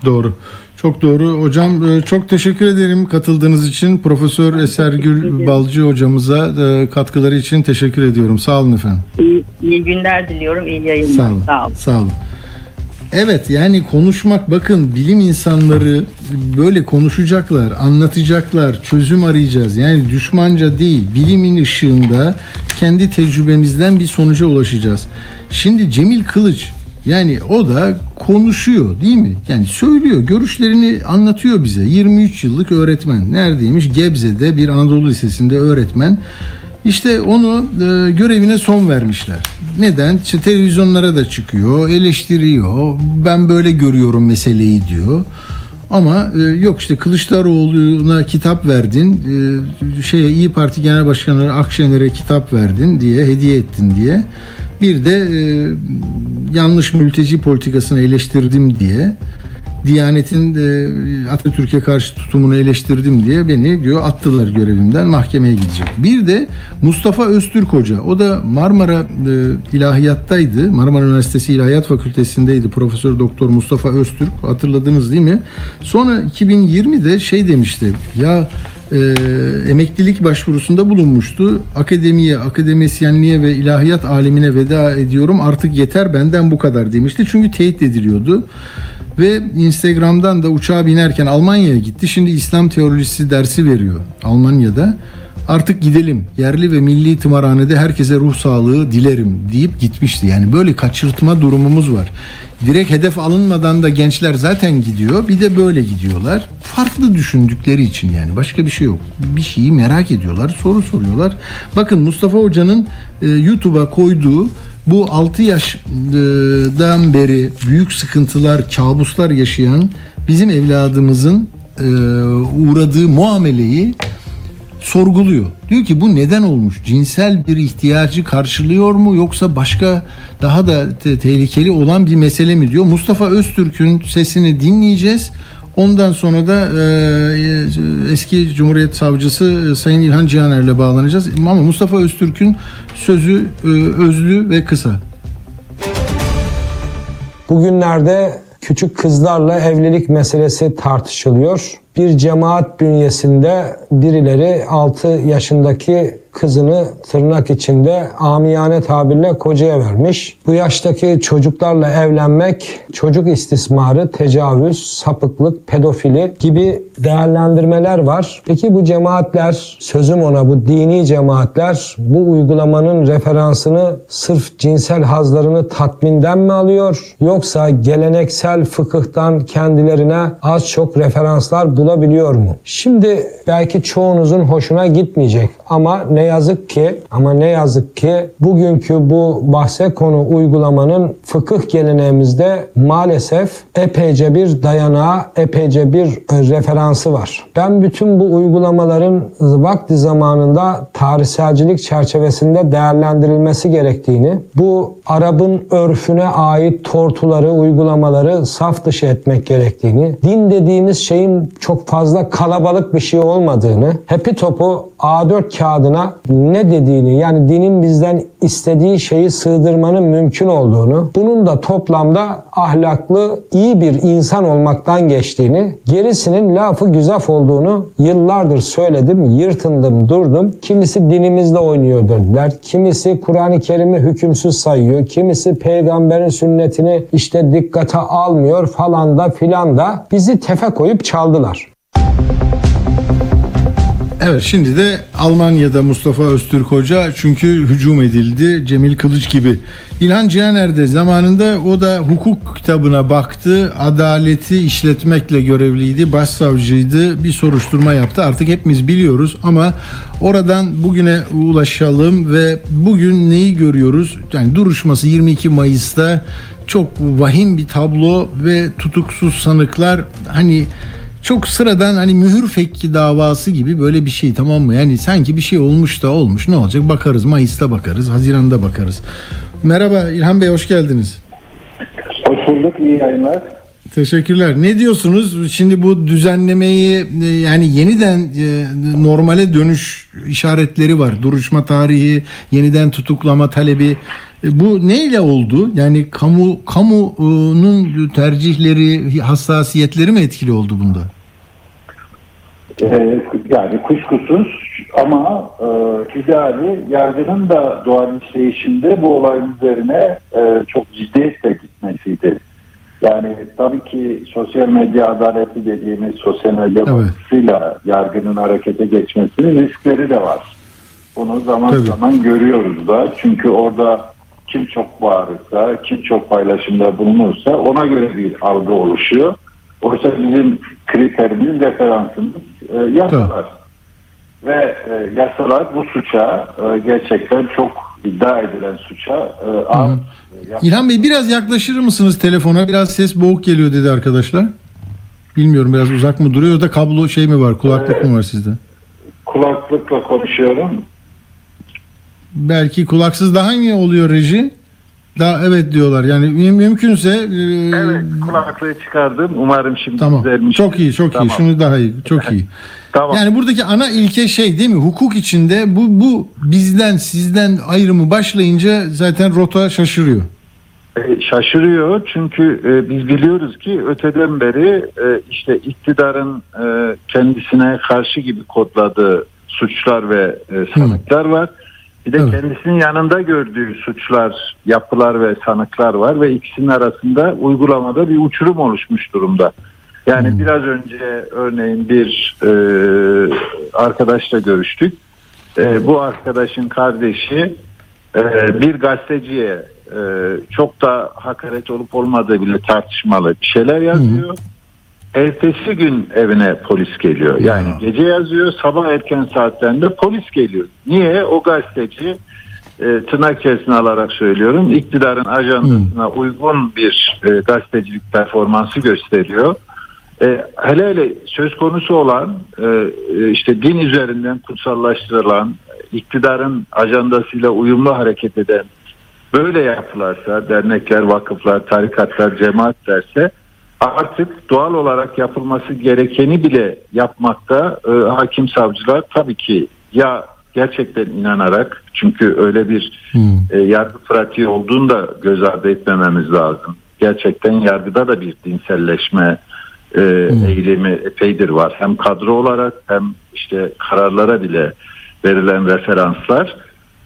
Doğru. Çok doğru. Hocam e, çok teşekkür ederim katıldığınız için. Profesör Esergül Balcı hocamıza e, katkıları için teşekkür ediyorum. Sağ olun efendim. İyi, iyi günler diliyorum, iyi yayınlar. Sağ olun. Sağ olun. Sağ olun. Evet yani konuşmak bakın bilim insanları böyle konuşacaklar, anlatacaklar, çözüm arayacağız. Yani düşmanca değil, bilimin ışığında kendi tecrübemizden bir sonuca ulaşacağız. Şimdi Cemil Kılıç yani o da konuşuyor değil mi? Yani söylüyor, görüşlerini anlatıyor bize. 23 yıllık öğretmen. Neredeymiş? Gebze'de bir Anadolu Lisesi'nde öğretmen. İşte onu e, görevine son vermişler. Neden? İşte televizyonlara da çıkıyor, eleştiriyor. Ben böyle görüyorum meseleyi diyor. Ama e, yok işte Kılıçdaroğlu'na kitap verdin, e, şeye İyi Parti Genel Başkanı Akşener'e kitap verdin diye, hediye ettin diye. Bir de e, yanlış mülteci politikasını eleştirdim diye. Diyanet'in e, Atatürk'e karşı tutumunu eleştirdim diye beni diyor attılar görevimden mahkemeye gidecek. Bir de Mustafa Öztürk Hoca o da Marmara e, İlahiyattaydı. Marmara Üniversitesi İlahiyat Fakültesindeydi. Profesör Doktor Mustafa Öztürk hatırladınız değil mi? Sonra 2020'de şey demişti. Ya e, emeklilik başvurusunda bulunmuştu. Akademiye, akademisyenliğe ve ilahiyat alemine veda ediyorum. Artık yeter benden bu kadar demişti. Çünkü teyit ediliyordu. Ve Instagram'dan da uçağa binerken Almanya'ya gitti. Şimdi İslam teolojisi dersi veriyor Almanya'da. Artık gidelim. Yerli ve milli tımarhanede herkese ruh sağlığı dilerim deyip gitmişti. Yani böyle kaçırtma durumumuz var. Direkt hedef alınmadan da gençler zaten gidiyor. Bir de böyle gidiyorlar. Farklı düşündükleri için yani başka bir şey yok. Bir şeyi merak ediyorlar, soru soruyorlar. Bakın Mustafa Hoca'nın e, YouTube'a koyduğu bu 6 yaşdan beri büyük sıkıntılar, kabuslar yaşayan bizim evladımızın e, uğradığı muameleyi sorguluyor. Diyor ki bu neden olmuş? Cinsel bir ihtiyacı karşılıyor mu yoksa başka daha da te- tehlikeli olan bir mesele mi diyor. Mustafa Öztürk'ün sesini dinleyeceğiz. Ondan sonra da e, eski Cumhuriyet Savcısı e, Sayın İlhan Cihaner'le bağlanacağız. Ama Mustafa Öztürk'ün sözü e, özlü ve kısa. Bugünlerde küçük kızlarla evlilik meselesi tartışılıyor. Bir cemaat bünyesinde birileri 6 yaşındaki kızını tırnak içinde amiyane tabirle kocaya vermiş. Bu yaştaki çocuklarla evlenmek çocuk istismarı, tecavüz, sapıklık, pedofili gibi değerlendirmeler var. Peki bu cemaatler, sözüm ona bu dini cemaatler bu uygulamanın referansını sırf cinsel hazlarını tatminden mi alıyor? Yoksa geleneksel fıkıhtan kendilerine az çok referanslar bulabiliyor mu? Şimdi belki çoğunuzun hoşuna gitmeyecek ama ne yazık ki ama ne yazık ki bugünkü bu bahse konu uygulamanın fıkıh geleneğimizde maalesef epeyce bir dayanağı, epeyce bir e, referansı var. Ben bütün bu uygulamaların vakti zamanında tarihselcilik çerçevesinde değerlendirilmesi gerektiğini, bu Arap'ın örfüne ait tortuları, uygulamaları saf dışı etmek gerektiğini, din dediğimiz şeyin çok fazla kalabalık bir şey olmadığını, hepi topu A4 kağıdına ne dediğini yani dinin bizden istediği şeyi sığdırmanın mümkün olduğunu, bunun da toplamda ahlaklı, iyi bir insan olmaktan geçtiğini, gerisinin lafı güzaf olduğunu yıllardır söyledim, yırtındım, durdum. Kimisi dinimizle oynuyor dediler. Kimisi Kur'an-ı Kerim'i hükümsüz sayıyor. Kimisi peygamberin sünnetini işte dikkate almıyor falan da filan da bizi tefe koyup çaldılar. Evet şimdi de Almanya'da Mustafa Öztürk Hoca çünkü hücum edildi Cemil Kılıç gibi. İlhan Cihaner de zamanında o da hukuk kitabına baktı. Adaleti işletmekle görevliydi. Başsavcıydı. Bir soruşturma yaptı. Artık hepimiz biliyoruz ama oradan bugüne ulaşalım ve bugün neyi görüyoruz? Yani duruşması 22 Mayıs'ta çok vahim bir tablo ve tutuksuz sanıklar hani çok sıradan hani mühür fekki davası gibi böyle bir şey tamam mı? Yani sanki bir şey olmuş da olmuş ne olacak bakarız Mayıs'ta bakarız Haziran'da bakarız. Merhaba İlhan Bey hoş geldiniz. Hoş bulduk, iyi yayınlar. Teşekkürler. Ne diyorsunuz? Şimdi bu düzenlemeyi e, yani yeniden e, normale dönüş işaretleri var. Duruşma tarihi, yeniden tutuklama talebi. E, Bu neyle oldu? Yani kamu kamunun tercihleri, hassasiyetleri mi etkili oldu bunda? Ee, yani kuşkusuz ama e, idari yargının da doğal işleyişinde bu olayın üzerine e, çok ciddiyetle gitmesiydi. Yani tabii ki sosyal medya adaleti dediğimiz sosyal medya Evet. baskısıyla yargının harekete geçmesinin riskleri de var. Bunu zaman Tabii. zaman görüyoruz da. Çünkü orada kim çok bağırırsa, kim çok paylaşımda bulunursa ona göre bir algı oluşuyor. Oysa bizim kriterimiz, referansımız e, yasalar. Ve e, yasalar bu suça e, gerçekten çok iddia edilen suça e, az yap- İlhan Bey biraz yaklaşır mısınız telefona? Biraz ses boğuk geliyor dedi arkadaşlar. Bilmiyorum biraz uzak mı duruyor da kablo şey mi var, kulaklık mı var sizde? kulaklıkla konuşuyorum. Belki kulaksız daha iyi oluyor reji. Daha evet diyorlar. Yani mü- mümkünse e, Evet kulaklığı çıkardım. Umarım şimdi tamam. düzelmiş. Çok iyi, çok iyi. Tamam. Şunu daha iyi. Çok [laughs] iyi. Tamam. Yani buradaki ana ilke şey değil mi? Hukuk içinde bu bu bizden sizden ayrımı başlayınca zaten rota şaşırıyor. E, Şaşırıyor çünkü e, biz biliyoruz ki öteden beri e, işte iktidarın e, kendisine karşı gibi kodladığı suçlar ve e, sanıklar var. Bir de Evet. kendisinin yanında gördüğü suçlar, yapılar ve sanıklar var ve ikisinin arasında uygulamada bir uçurum oluşmuş durumda. Yani biraz önce örneğin bir e, arkadaşla görüştük. e, bu arkadaşın kardeşi e, bir gazeteciye e, çok da hakaret olup olmadığı bile tartışmalı bir şeyler yazıyor. Ertesi gün evine polis geliyor. Yani Ya. gece yazıyor, sabah erken saatlerinde polis geliyor. Niye? O gazeteci e, tırnak içerisine alarak söylüyorum. iktidarın ajandasına uygun bir e, gazetecilik performansı gösteriyor. E, hele hele söz konusu olan e, e, işte din üzerinden kutsallaştırılan iktidarın ajandasıyla uyumlu hareket eden böyle yapılarsa dernekler, vakıflar, tarikatlar, cemaat derse artık doğal olarak yapılması gerekeni bile yapmakta e, hakim savcılar tabii ki ya gerçekten inanarak çünkü öyle bir Hmm. e, yargı pratiği olduğunu da göz ardı etmememiz lazım. Gerçekten yargıda da bir dinselleşme e, eğilimi epeydir var. Hem kadro olarak hem işte kararlara bile verilen referanslar.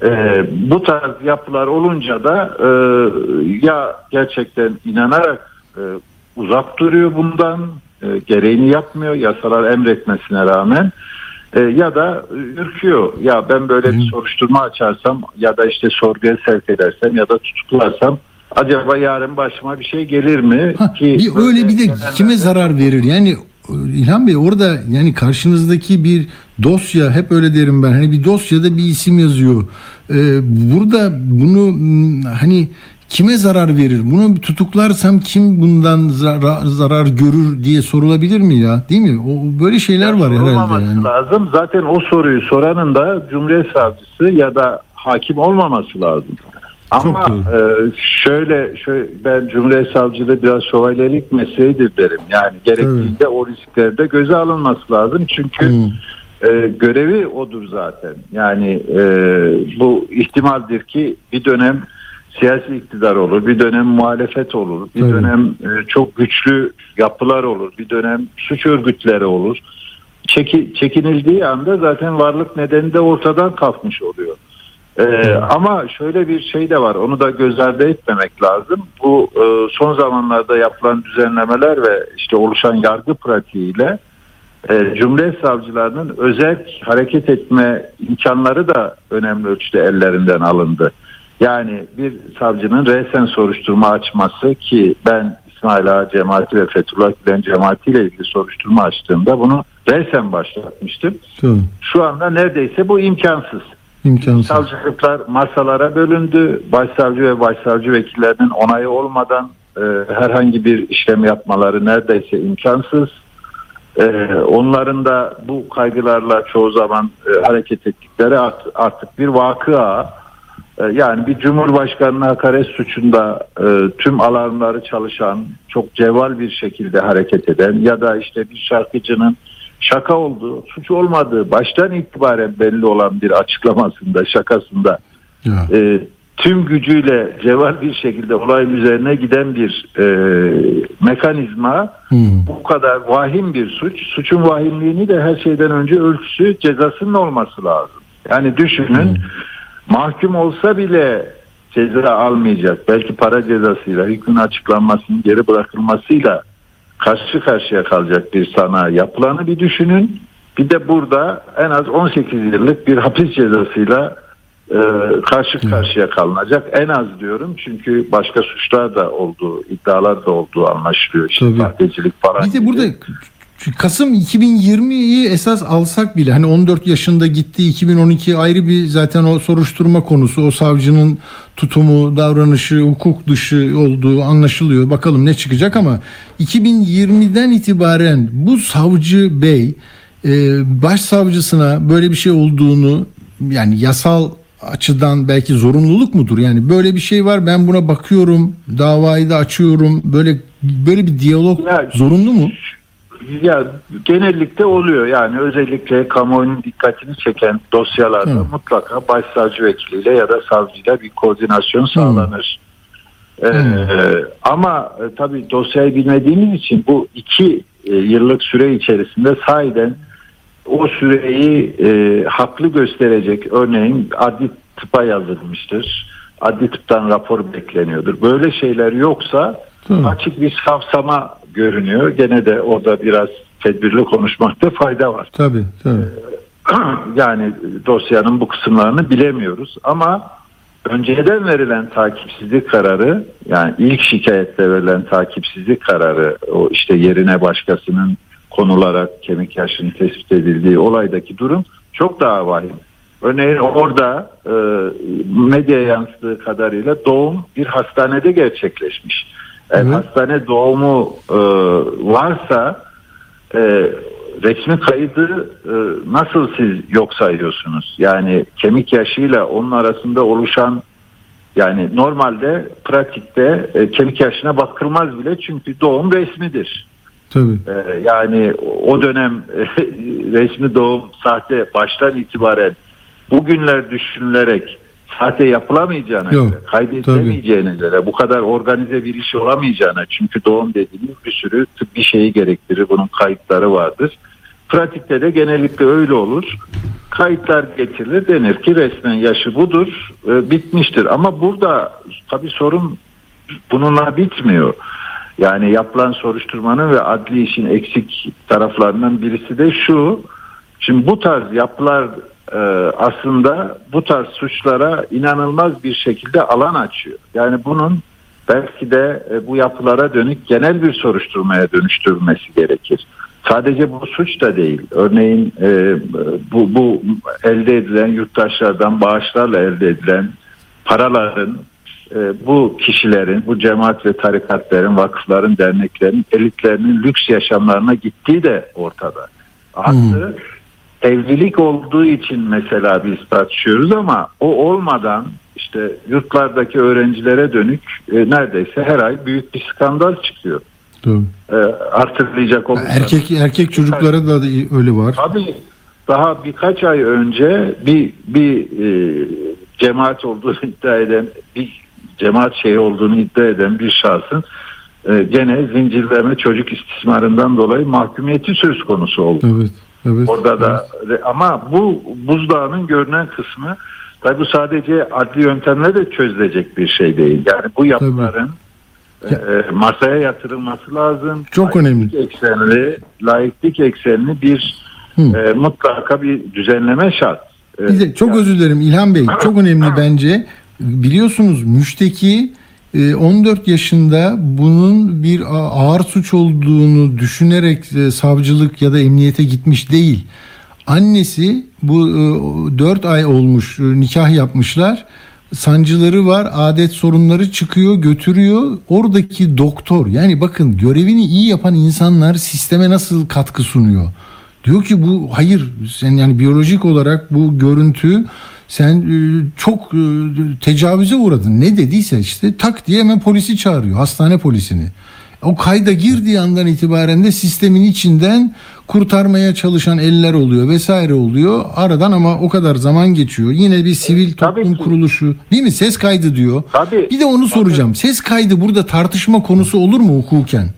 E, bu tarz yapılar olunca da e, ya gerçekten inanarak e, uzak duruyor bundan, e, gereğini yapmıyor yasalar emretmesine rağmen e, ya da ürküyor. Ya ben böyle bir soruşturma açarsam ya da işte sorguya sevk edersem ya da tutuklarsam acaba yarın başıma bir şey gelir mi? Ha, ki bir öyle bir de gelenler- kime zarar verir? Yani İlhan Bey orada yani karşınızdaki bir dosya hep öyle derim ben. Hani bir dosyada bir isim yazıyor. Ee, burada bunu hani kime zarar verir? Bunu tutuklarsam kim bundan zarar, zarar görür diye sorulabilir mi ya? Değil mi? O böyle şeyler var herhalde yani. lazım. Zaten o soruyu soranın da Cumhuriyet Savcısı ya da hakim olmaması lazım. Ama e, şöyle, şöyle ben Cumhuriyet Savcılığı biraz şövalyelik mesleğidir derim. Yani gerektiğinde o risklerde göze alınması lazım. Çünkü Hmm. e, görevi odur zaten. Yani e, bu ihtimaldir ki bir dönem siyasi iktidar olur, bir dönem muhalefet olur, bir Tabii. dönem e, çok güçlü yapılar olur, bir dönem suç örgütleri olur. Çeki, çekinildiği anda zaten varlık nedeni de ortadan kalkmış oluyor. Ee, ama şöyle bir şey de var onu da göz ardı etmemek lazım. Bu e, son zamanlarda yapılan düzenlemeler ve işte oluşan yargı pratiğiyle e, Cumhuriyet savcılarının özel hareket etme imkanları da önemli ölçüde ellerinden alındı. Yani bir savcının resen soruşturma açması ki ben İsmail Ağa cemaati ve Fethullah Gülen cemaati ile ilgili soruşturma açtığımda bunu resen başlatmıştım. Tabii. Şu anda neredeyse bu imkansız. İmkansız. Savcılıklar masalara bölündü. Başsavcı ve başsavcı vekillerinin onayı olmadan e, herhangi bir işlem yapmaları neredeyse imkansız. E, onların da bu kaygılarla çoğu zaman e, hareket ettikleri art- artık bir vakıa. E, yani bir cumhurbaşkanına hakaret suçunda e, tüm alarmları çalışan, çok cevval bir şekilde hareket eden ya da işte bir şarkıcının şaka olduğu, suç olmadığı baştan itibaren belli olan bir açıklamasında, şakasında e, tüm gücüyle cevval bir şekilde olayın üzerine giden bir e, mekanizma Hmm. bu kadar vahim bir suç. Suçun vahimliğini de her şeyden önce ölçüsü cezasının olması lazım. Yani düşünün mahkum olsa bile ceza almayacak. Belki para cezasıyla hükmün açıklanmasının geri bırakılmasıyla karşı karşıya kalacak bir sana yapılanı bir düşünün. Bir de burada en az 18 yıllık bir hapis cezasıyla e, karşı karşıya kalınacak. En az diyorum çünkü başka suçlar da olduğu, iddialar da olduğu anlaşılıyor. İşte Tabii. falan. Bir de gibi. Burada Kasım 2020'yi esas alsak bile hani 14 yaşında gitti 2012 ayrı bir zaten o soruşturma konusu o savcının tutumu davranışı hukuk dışı olduğu anlaşılıyor bakalım ne çıkacak ama 2020'den itibaren bu savcı bey e, başsavcısına böyle bir şey olduğunu yani yasal açıdan belki zorunluluk mudur? Yani böyle bir şey var ben buna bakıyorum davayı da açıyorum böyle böyle bir diyalog Ya- zorunlu mu? Ya genellikle oluyor yani özellikle kamuoyunun dikkatini çeken dosyalarda Hı. mutlaka başsavcı vekiliyle ya da savcıyla bir koordinasyon sağlanır. Ee, ama e, tabii dosyayı bilmediğimiz için bu iki e, yıllık süre içerisinde sahiden o süreyi e, haklı gösterecek örneğin adli tıpa yazılmıştır. Adli tıptan rapor bekleniyordur. Böyle şeyler yoksa Hı. açık bir safsama görünüyor. Gene de orada biraz tedbirli konuşmakta fayda var. Tabii tabii. [clears throat] yani dosyanın bu kısımlarını bilemiyoruz ama önceden verilen takipsizlik kararı yani ilk şikayette verilen takipsizlik kararı o işte yerine başkasının konularak kemik yaşının tespit edildiği olaydaki durum çok daha vahim. Örneğin orada e, medya yansıdığı kadarıyla doğum bir hastanede gerçekleşmiş. Evet. hastane doğumu e, varsa e, resmi kaydı e, nasıl siz yok sayıyorsunuz? Yani kemik yaşıyla onun arasında oluşan yani normalde pratikte e, kemik yaşına bakılmaz bile çünkü doğum resmidir. Tabii. E, yani o dönem e, [laughs] resmi doğum sahte baştan itibaren bugünler düşünülerek sahte yapılamayacağına Yok, göre, kaydedilemeyeceğine göre, bu kadar organize bir iş olamayacağına çünkü doğum dediğimiz bir sürü tıbbi şeyi gerektirir. Bunun kayıtları vardır. Pratikte de genellikle öyle olur. Kayıtlar getirilir denir ki resmen yaşı budur, e, bitmiştir. Ama burada tabii sorun bununla bitmiyor. Yani yapılan soruşturmanın ve adli işin eksik taraflarından birisi de şu. Şimdi bu tarz yapılar e, aslında bu tarz suçlara inanılmaz bir şekilde alan açıyor. Yani bunun belki de e, bu yapılara dönük genel bir soruşturmaya dönüştürülmesi gerekir. Sadece bu suç da değil. Örneğin e, bu, bu elde edilen yurttaşlardan bağışlarla elde edilen paraların e, bu kişilerin, bu cemaat ve tarikatların, vakıfların, derneklerin, elitlerinin lüks yaşamlarına gittiği de ortada. Artı evlilik olduğu için mesela biz tartışıyoruz ama o olmadan işte yurtlardaki öğrencilere dönük e, neredeyse her ay büyük bir skandal çıkıyor. E, artırlayacak olursak. Erkek erkek çocuklara da öyle var. Tabii daha birkaç ay önce bir bir e, cemaat olduğunu [laughs] iddia eden bir cemaat şey olduğunu iddia eden bir şahsın e, gene zincirleme çocuk istismarından dolayı mahkumiyeti söz konusu oldu. Evet. Evet. Orada da ama bu buzdağının görünen kısmı tabi bu sadece adli yöntemle de çözülecek bir şey değil. Yani bu yapıların e, masaya yatırılması lazım. Çok Laiklik önemli. Eksenli, laiklik eksenli bir Hı. e, mutlaka bir düzenleme şart. E, Bir de çok yani- özür dilerim İlhan Bey. Çok [clears throat] önemli bence. Biliyorsunuz müşteki e, 14 yaşında bunun bir ağır suç olduğunu düşünerek e, savcılık ya da emniyete gitmiş değil. Annesi bu 4 ay olmuş e, nikah yapmışlar. Sancıları var, adet sorunları çıkıyor, götürüyor. Oradaki doktor yani bakın görevini iyi yapan insanlar sisteme nasıl katkı sunuyor? Diyor ki bu hayır yani biyolojik olarak bu görüntü sen e, çok e, tecavüze uğradın. Ne dediyse işte tak diye hemen polisi çağırıyor. Hastane polisini. O kayda girdiği andan itibaren de sistemin içinden kurtarmaya çalışan eller oluyor vesaire oluyor. Aradan ama o kadar zaman geçiyor. Yine bir sivil Tabii toplum kuruluşu değil mi? Ses kaydı diyor. Tabii. Bir de onu soracağım. Ses kaydı burada tartışma konusu olur mu hukuken?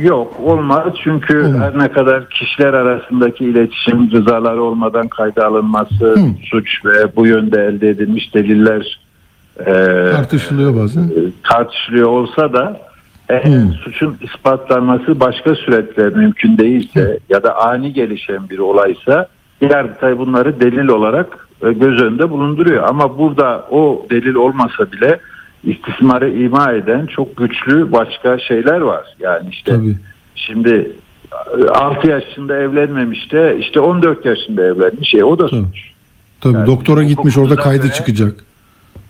Yok olmaz çünkü Olmaz. her ne kadar kişiler arasındaki iletişim rızaları olmadan kayda alınması suç ve bu yönde elde edilmiş deliller e, Tartışılıyor bazen. e, tartışılıyor olsa da eğer Hı. suçun ispatlanması başka süreçler mümkün değilse ya da ani gelişen bir olaysa Yargıtay bunları delil olarak e, göz önünde bulunduruyor. Ama burada o delil olmasa bile istismarı ima eden çok güçlü başka şeyler var. Yani işte Tabii. şimdi 6 yaşında evlenmemiş de işte 14 yaşında evlenmiş. E, o da Tabii. suç. Tabii Yani doktora gitmiş orada kaydı göre- çıkacak.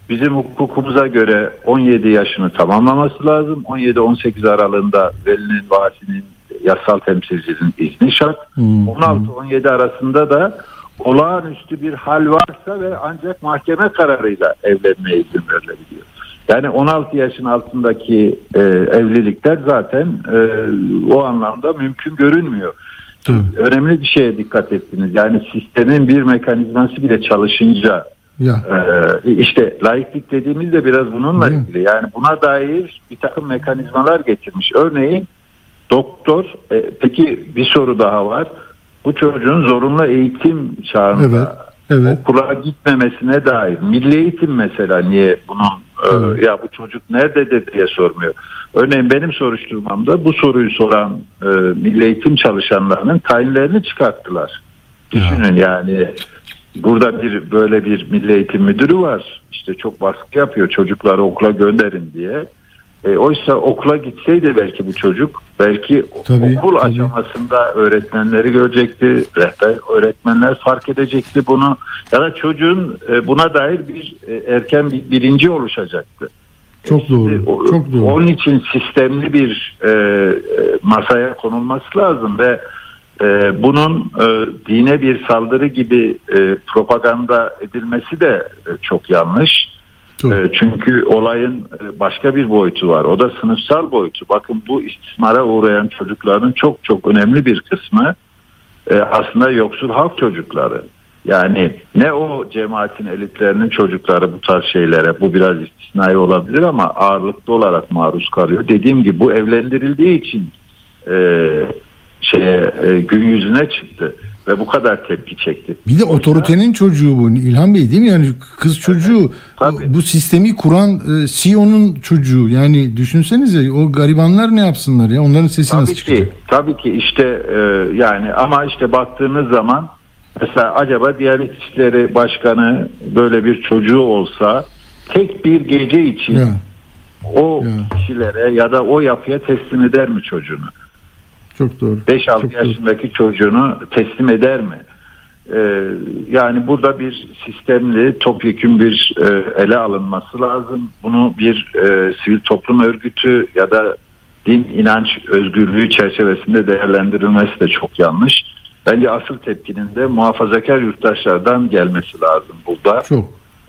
Bizim hukukumuza göre 17 yaşını tamamlaması lazım. 17-18 aralığında velinin, varisinin, yasal temsilcinin izni şart. Hmm. 16-17 arasında da olağanüstü bir hal varsa ve ancak mahkeme kararıyla evlenmeye izin verilebiliyor. Yani 16 yaşın altındaki e, evlilikler zaten e, o anlamda mümkün görünmüyor. Tabii. Önemli bir şeye dikkat ettiniz. Yani sistemin bir mekanizması bile çalışınca Ya. ee, işte laiklik dediğimiz de biraz bununla Değil ilgili. Yani buna dair bir takım mekanizmalar getirmiş. Örneğin doktor, e, peki bir soru daha var. Bu çocuğun zorunlu eğitim çağında Evet. Evet. okula gitmemesine dair. Milli eğitim mesela niye bunun e, Evet. ya bu çocuk nerededir diye sormuyor. Örneğin benim soruşturmamda bu soruyu soran e, milli eğitim çalışanlarının tayinlerini çıkarttılar. Düşünün yani burada bir böyle bir milli eğitim müdürü var. İşte çok baskı yapıyor çocukları okula gönderin diye. E, oysa okula gitseydi belki bu çocuk belki Tabii, okul tabii. aşamasında öğretmenleri görecekti, rehber öğretmenler fark edecekti bunu ya da çocuğun e, buna dair bir e, erken bir bilinci oluşacaktı. Çok doğru. Çok doğru. Onun için sistemli bir e, e, masaya konulması lazım ve e, bunun e, dine bir saldırı gibi e, propaganda edilmesi de e, çok yanlış. Çok. E, çünkü olayın e, başka bir boyutu var. O da sınıfsal boyutu. Bakın bu istismara uğrayan çocukların çok çok önemli bir kısmı e, aslında yoksul halk çocukları. Yani ne o cemaatin elitlerinin çocukları bu tarz şeylere bu biraz istisnai olabilir ama ağırlıklı olarak maruz kalıyor. Dediğim gibi bu evlendirildiği için e, şeye e, gün yüzüne çıktı ve bu kadar tepki çekti. Bir de otoritenin çocuğu bu İlhan Bey değil mi? Yani kız çocuğu Tabii. bu sistemi kuran e, CEO'nun çocuğu. Yani düşünsenize o garibanlar ne yapsınlar ya? Onların sesi nasıl Tabii çıkacak? ki, tabii ki işte e, yani ama işte baktığınız zaman mesela acaba Diyanet İşleri Başkanı böyle bir çocuğu olsa tek bir gece için Ya, o Ya. kişilere ya da o yapıya teslim eder mi çocuğunu? Çok doğru. 5-6 Çok doğru. yaşındaki çocuğunu teslim eder mi? Ee, yani burada bir sistemli topyekun bir e, ele alınması lazım. Bunu bir e, sivil toplum örgütü ya da din inanç özgürlüğü çerçevesinde değerlendirilmesi de çok yanlış. Bence asıl tepkinin de muhafazakar yurttaşlardan gelmesi lazım burada. Çok.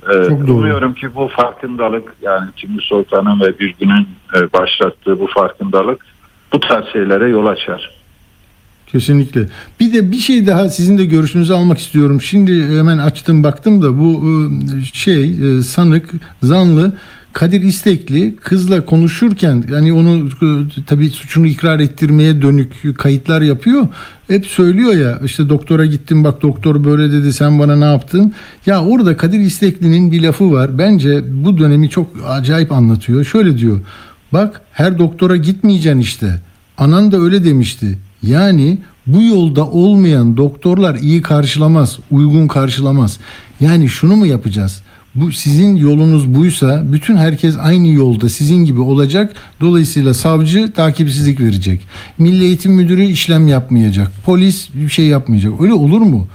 Ee, Çok doğru. Umuyorum ki bu farkındalık yani Timur Sultan'ın ve bir günün e, başlattığı bu farkındalık bu tarz şeylere yol açar. Kesinlikle. Bir de bir şey daha sizin de görüşünüzü almak istiyorum. Şimdi hemen açtım baktım da bu e, şey e, sanık zanlı Kadir İstekli kızla konuşurken yani onu e, tabii suçunu ikrar ettirmeye dönük kayıtlar yapıyor. Hep söylüyor ya işte doktora gittim bak doktor böyle dedi sen bana ne yaptın? Ya orada Kadir İstekli'nin bir lafı var. Bence bu dönemi çok acayip anlatıyor. Şöyle diyor. Bak her doktora gitmeyeceksin işte. Anan da öyle demişti. Yani bu yolda olmayan doktorlar iyi karşılamaz, uygun karşılamaz. Yani şunu mu yapacağız? Bu sizin yolunuz buysa bütün herkes aynı yolda sizin gibi olacak. Dolayısıyla savcı takipsizlik verecek. Milli Eğitim Müdürü işlem yapmayacak. Polis bir şey yapmayacak. Öyle olur mu?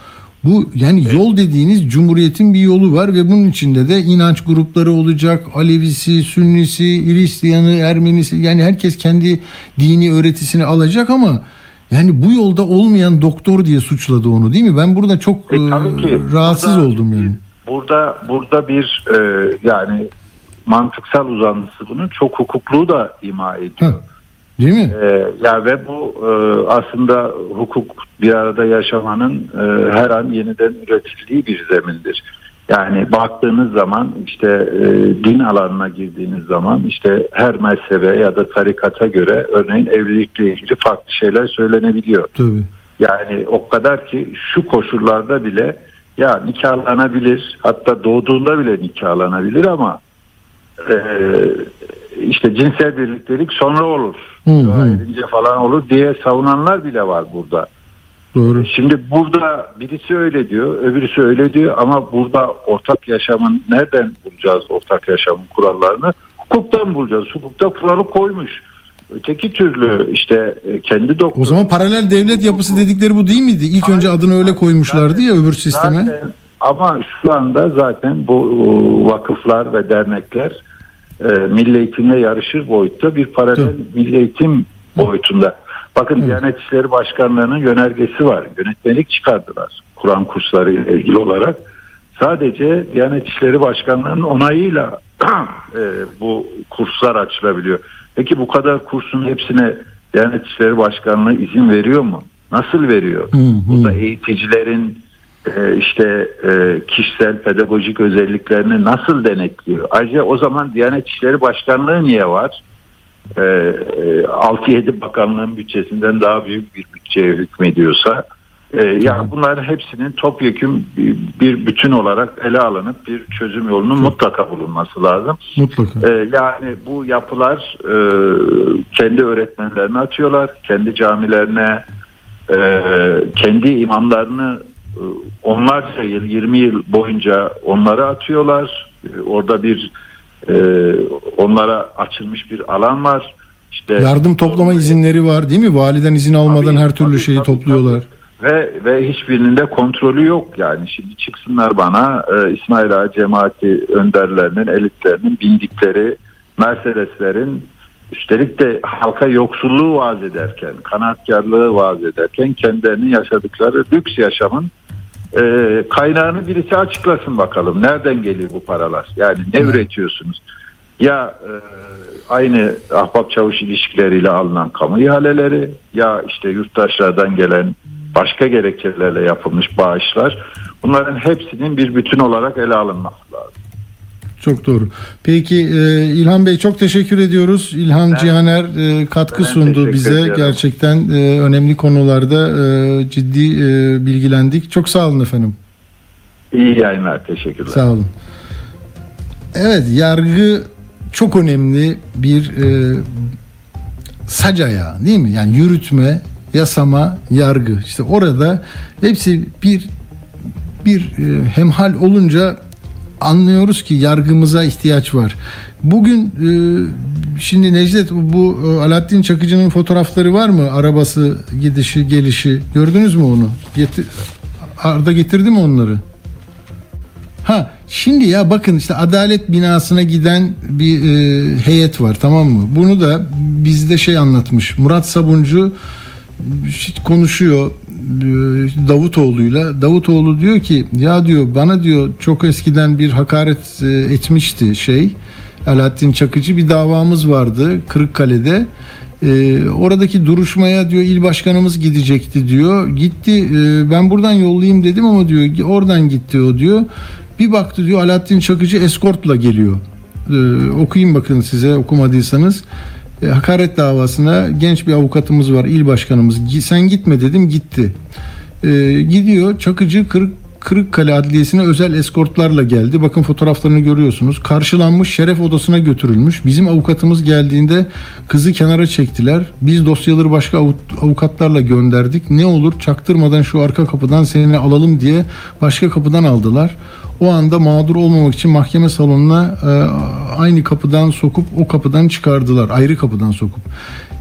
Bu yani yol dediğiniz cumhuriyetin bir yolu var ve bunun içinde de inanç grupları olacak. Alevisi, Sünnisi, Hristiyanı, Ermenisi yani herkes kendi dini öğretisini alacak ama yani bu yolda olmayan doktor diye suçladı onu değil mi? Ben burada çok E, e, ki. rahatsız Burada- oldum yani. Burada burada bir e, yani mantıksal uzantısı bunun çok hukukluğu da ima ediyor. Ha, değil mi? E, ya ve bu e, aslında hukuk bir arada yaşamanın e, her an yeniden üretildiği bir zemindir. Yani baktığınız zaman işte e, din alanına girdiğiniz zaman işte her mezhebe ya da tarikata göre örneğin evlilikle ilgili farklı şeyler söylenebiliyor. Tabii. Yani o kadar ki şu koşullarda bile ya nikahlanabilir hatta doğduğunda bile nikahlanabilir ama e, işte cinsel birliktelik sonra olur. Hı, hı. Dua edince falan olur diye savunanlar bile var burada. Doğru. Şimdi burada birisi öyle diyor, öbürüsü öyle diyor ama burada ortak yaşamın nereden bulacağız ortak yaşamın kurallarını? Hukuktan bulacağız. Hukukta kuralı koymuş. Öteki türlü işte e, kendi doktor O zaman paralel devlet yapısı dedikleri bu değil miydi? İlk önce adını öyle koymuşlardı ya öbür sisteme. Zaten, ama şu anda zaten bu e, vakıflar ve dernekler e, milli eğitimle yarışır boyutta bir paralel Tabii. milli eğitim boyutunda. Bakın Diyanet İşleri Başkanlığı'nın yönergesi var. Yönetmelik çıkardılar Kur'an kursları ile ilgili olarak. Sadece Diyanet İşleri Başkanlığı'nın onayıyla [clears throat] e, bu kurslar açılabiliyor. Peki bu kadar kursun hepsine Diyanet İşleri Başkanlığı izin veriyor mu? Nasıl veriyor? Hı, hı. Burada eğiticilerin işte e, kişisel pedagojik özelliklerini nasıl denetliyor? Ayrıca o zaman Diyanet İşleri Başkanlığı niye var? E, e, 6-7 bakanlığın bütçesinden daha büyük bir bütçeye hükmediyorsa e, yani bunların hepsinin topyekun bir, bir bütün olarak ele alınıp bir çözüm yolunun mutlaka bulunması lazım. Mutlaka. Yani bu yapılar e, kendi öğretmenlerine atıyorlar, kendi camilerine, e, kendi imamlarını e, onlarca yıl, 20 yıl boyunca onları atıyorlar. E, Orada bir e, onlara açılmış bir alan var. İşte Yardım toplama izinleri var değil mi? Validen izin almadan Tabii, her türlü tabii, şeyi tabii, topluyorlar. tabii. Ve ve hiçbirinin de kontrolü yok yani. Şimdi çıksınlar bana e, İsmail Ağa cemaati önderlerinin, elitlerinin bindikleri Mercedeslerin üstelik de halka yoksulluğu vaaz ederken, kanaatkarlığı vaaz ederken kendilerinin yaşadıkları lüks yaşamın e, kaynağını birisi açıklasın bakalım. Nereden geliyor bu paralar? Yani ne üretiyorsunuz? Ya e, aynı ahbap çavuş ilişkileriyle alınan kamu ihaleleri ya işte yurttaşlardan gelen başka gerekçelerle yapılmış bağışlar. Bunların hepsinin bir bütün olarak ele alınması lazım. Çok doğru. Peki e, İlhan Bey çok teşekkür ediyoruz. İlhan Cihaner e, katkı Ben sundu bize. ediyorum. Gerçekten e, önemli konularda e, ciddi e, bilgilendik. Çok sağ olun efendim. İyi yayınlar. Teşekkürler. Sağ olun. Evet yargı çok önemli bir e, sac ayağı değil mi? Yani yürütme, yasama, yargı. İşte orada hepsi bir bir e, hemhal olunca anlıyoruz ki yargımıza ihtiyaç var. Bugün e, şimdi Necdet bu e, Alaaddin Çakıcı'nın fotoğrafları var mı? Arabası gidişi gelişi gördünüz mü onu? Arda getirdi mi onları? Ha şimdi ya bakın işte adalet binasına giden bir e, heyet var tamam mı? Bunu da bizde şey anlatmış. Murat Sabuncu konuşuyor e, Davutoğlu'yla. Davutoğlu diyor ki ya diyor bana diyor çok eskiden bir hakaret e, etmişti şey. Alaaddin Çakıcı bir davamız vardı Kırıkkale'de. Ee, oradaki duruşmaya diyor il başkanımız gidecekti diyor. Gitti e, ben buradan yollayayım dedim ama diyor oradan gitti o diyor. Bir baktı diyor Alaaddin Çakıcı eskortla geliyor. Ee, okuyayım bakın size okumadıysanız. E, hakaret davasına genç bir avukatımız var il başkanımız. Sen gitme dedim gitti. Ee, gidiyor Çakıcı Kırık Kırıkkale Adliyesi'ne özel eskortlarla geldi. Bakın fotoğraflarını görüyorsunuz. Karşılanmış şeref odasına götürülmüş. Bizim avukatımız geldiğinde kızı kenara çektiler. Biz dosyaları başka avu- avukatlarla gönderdik. Ne olur çaktırmadan şu arka kapıdan seni alalım diye başka kapıdan aldılar. O anda mağdur olmamak için mahkeme salonuna e, aynı kapıdan sokup o kapıdan çıkardılar. Ayrı kapıdan sokup.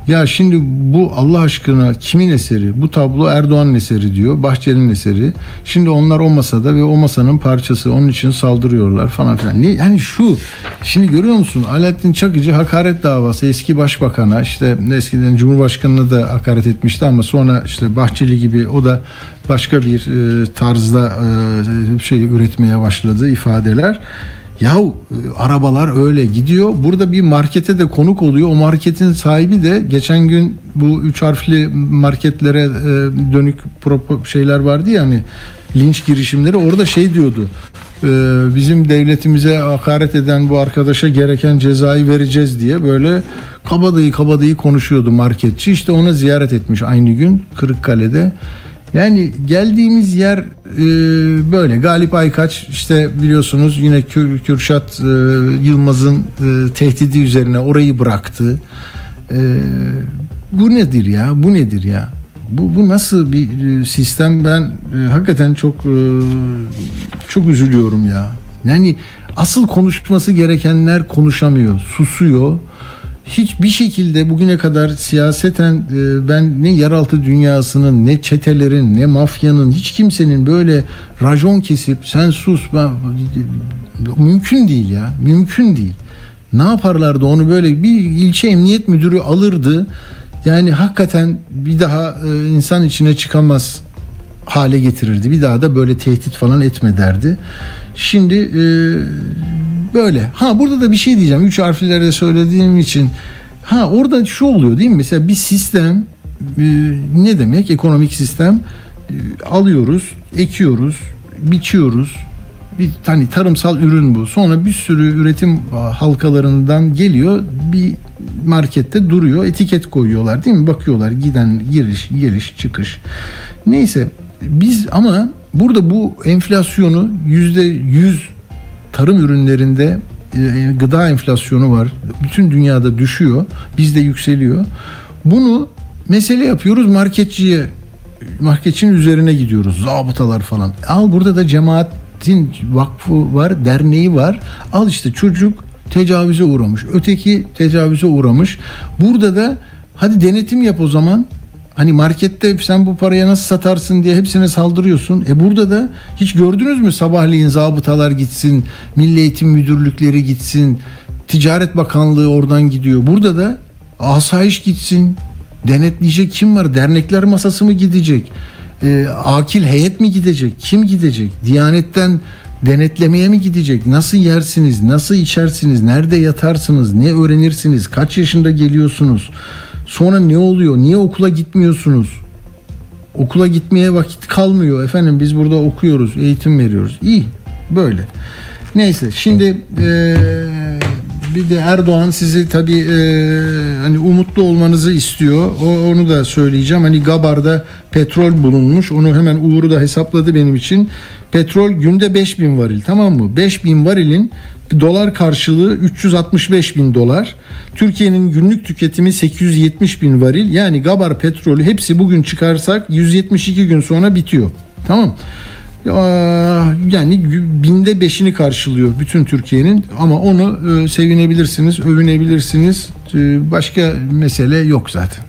Ya şimdi bu Allah aşkına kimin eseri? Bu tablo Erdoğan'ın eseri diyor. Bahçeli'nin eseri. Şimdi onlar o masada ve o masanın parçası. Onun için saldırıyorlar falan filan. Ne, yani şu şimdi görüyor musun? Alaaddin Çakıcı hakaret davası eski başbakana işte eskiden Cumhurbaşkanı'na da hakaret etmişti ama sonra işte Bahçeli gibi o da başka bir e, tarzda e, şey üretmeye başladı ifadeler. Yahu e, arabalar öyle gidiyor. Burada bir markete de konuk oluyor. O marketin sahibi de geçen gün bu üç harfli marketlere e, dönük şeyler vardı ya hani linç girişimleri orada şey diyordu. e, bizim devletimize hakaret eden bu arkadaşa gereken cezayı vereceğiz diye böyle kabadayı kabadayı konuşuyordu marketçi. İşte ona ziyaret etmiş aynı gün Kırıkkale'de. Yani geldiğimiz yer e, böyle. Galip Aykaç işte biliyorsunuz yine Kür, Kürşat e, Yılmaz'ın e, tehdidi üzerine orayı bıraktı. E, bu nedir ya? Bu nedir ya? Bu, bu nasıl bir e, sistem? Ben e, hakikaten çok e, çok üzülüyorum ya. Yani asıl konuşması gerekenler konuşamıyor, susuyor hiçbir şekilde bugüne kadar siyaseten e, ben ne yeraltı dünyasının ne çetelerin ne mafyanın hiç kimsenin böyle rajon kesip sen sus ben, mümkün değil ya mümkün değil. Ne yaparlardı onu böyle bir ilçe emniyet müdürü alırdı. Yani hakikaten bir daha e, insan içine çıkamaz hale getirirdi. Bir daha da böyle tehdit falan etme derdi. Şimdi e, böyle. Ha burada da bir şey diyeceğim. Üç harflerde söylediğim için. Ha orada şu oluyor değil mi? Mesela bir sistem e, ne demek? Ekonomik sistem e, alıyoruz, ekiyoruz, biçiyoruz. Bir hani tarımsal ürün bu. Sonra bir sürü üretim halkalarından geliyor. Bir markette duruyor. Etiket koyuyorlar değil mi? Bakıyorlar giden giriş, giriş, çıkış. Neyse biz ama burada bu enflasyonu yüzde yüz tarım ürünlerinde e, gıda enflasyonu var. Bütün dünyada düşüyor. Bizde yükseliyor. Bunu mesele yapıyoruz marketçiye marketçinin üzerine gidiyoruz. Zabıtalar falan. Al burada da cemaatin vakfı var, derneği var. Al işte çocuk tecavüze uğramış. Öteki tecavüze uğramış. Burada da hadi denetim yap o zaman. Hani markette sen bu paraya nasıl satarsın diye hepsine saldırıyorsun. E burada da hiç gördünüz mü sabahleyin zabıtalar gitsin, Milli Eğitim Müdürlükleri gitsin, Ticaret Bakanlığı oradan gidiyor. Burada da asayiş gitsin. Denetleyecek kim var? Dernekler masası mı gidecek? E, akil heyet mi gidecek? Kim gidecek? Diyanetten denetlemeye mi gidecek? Nasıl yersiniz? Nasıl içersiniz? Nerede yatarsınız? Ne öğrenirsiniz? Kaç yaşında geliyorsunuz? Sonra ne oluyor? Niye okula gitmiyorsunuz? Okula gitmeye vakit kalmıyor. Efendim biz burada okuyoruz, eğitim veriyoruz. İyi, böyle. Neyse şimdi eee, bir de Erdoğan sizi tabii eee, hani umutlu olmanızı istiyor. O, onu da söyleyeceğim. Hani Gabar'da petrol bulunmuş. Onu hemen Uğur'u da hesapladı benim için. Petrol günde 5000 varil tamam mı? 5000 varilin dolar karşılığı 365 bin dolar. Türkiye'nin günlük tüketimi 870 bin varil. Yani Gabar petrolü hepsi bugün çıkarsak 172 gün sonra bitiyor. Tamam. Yani binde beşini karşılıyor bütün Türkiye'nin ama onu e, sevinebilirsiniz, övünebilirsiniz. E, başka mesele yok zaten.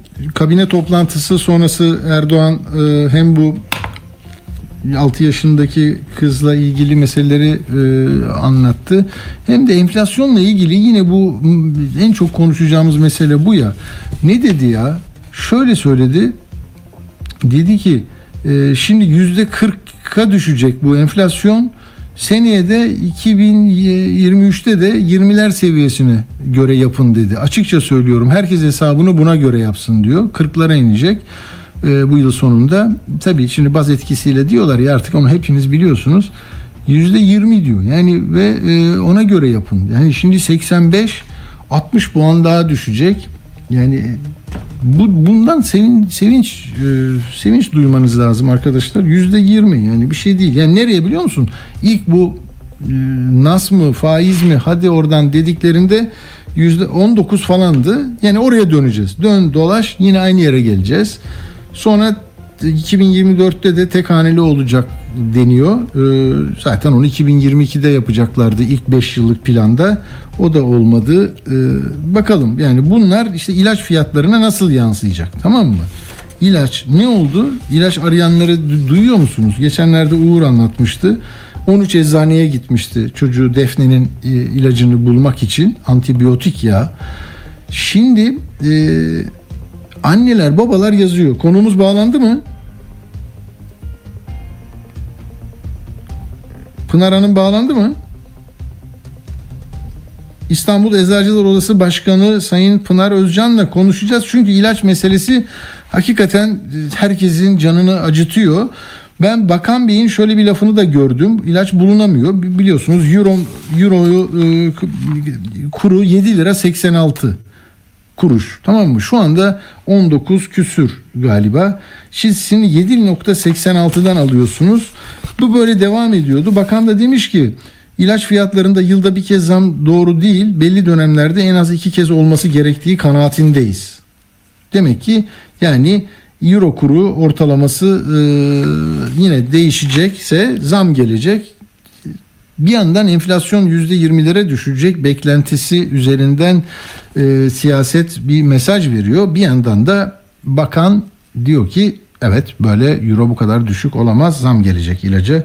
kabine toplantısı sonrası Erdoğan e, hem bu 6 yaşındaki kızla ilgili meseleleri e, anlattı. Hem de enflasyonla ilgili yine bu en çok konuşacağımız mesele bu ya. Ne dedi ya? Şöyle söyledi. Dedi ki e, şimdi yüzde 40'a düşecek bu enflasyon. Seneye de 2023'te de 20'ler seviyesine göre yapın dedi. Açıkça söylüyorum herkes hesabını buna göre yapsın diyor. 40'lara inecek e, bu yıl sonunda. Tabii şimdi baz etkisiyle diyorlar ya artık onu hepiniz biliyorsunuz. %20 diyor. Yani ve e, ona göre yapın. Yani şimdi 85 60 puan daha düşecek. Yani bu bundan sevin, sevinç e, sevinç duymanız lazım arkadaşlar. Yüzde yirmi yani bir şey değil. Yani nereye biliyor musun? İlk bu e, nas mı faiz mi hadi oradan dediklerinde yüzde on dokuz falandı. Yani oraya döneceğiz. Dön dolaş yine aynı yere geleceğiz. Sonra 2024'te de tek haneli olacak deniyor. Ee, zaten onu 2022'de yapacaklardı ilk 5 yıllık planda. O da olmadı. Ee, bakalım yani bunlar işte ilaç fiyatlarına nasıl yansıyacak tamam mı? İlaç ne oldu? İlaç arayanları du- duyuyor musunuz? Geçenlerde Uğur anlatmıştı. 13 eczaneye gitmişti çocuğu Defne'nin e, ilacını bulmak için antibiyotik ya. Şimdi e, anneler babalar yazıyor. Konumuz bağlandı mı? Pınar Hanım bağlandı mı? İstanbul Eczacılar Odası Başkanı Sayın Pınar Özcan'la konuşacağız. Çünkü ilaç meselesi hakikaten herkesin canını acıtıyor. Ben Bakan Bey'in şöyle bir lafını da gördüm. İlaç bulunamıyor. Bi- Biliyorsunuz euro euroyu e, kuru 7 lira 86 kuruş. Tamam mı? Şu anda 19 küsür galiba. Siz şimdi 7.86'dan alıyorsunuz. Bu böyle devam ediyordu. Bakan da demiş ki ilaç fiyatlarında yılda bir kez zam doğru değil. Belli dönemlerde en az iki kez olması gerektiği kanaatindeyiz. Demek ki yani euro kuru ortalaması e, yine değişecekse zam gelecek. Bir yandan enflasyon %20'lere düşecek beklentisi üzerinden e, siyaset bir mesaj veriyor. Bir yandan da bakan diyor ki Evet böyle euro bu kadar düşük olamaz. Zam gelecek ilaca.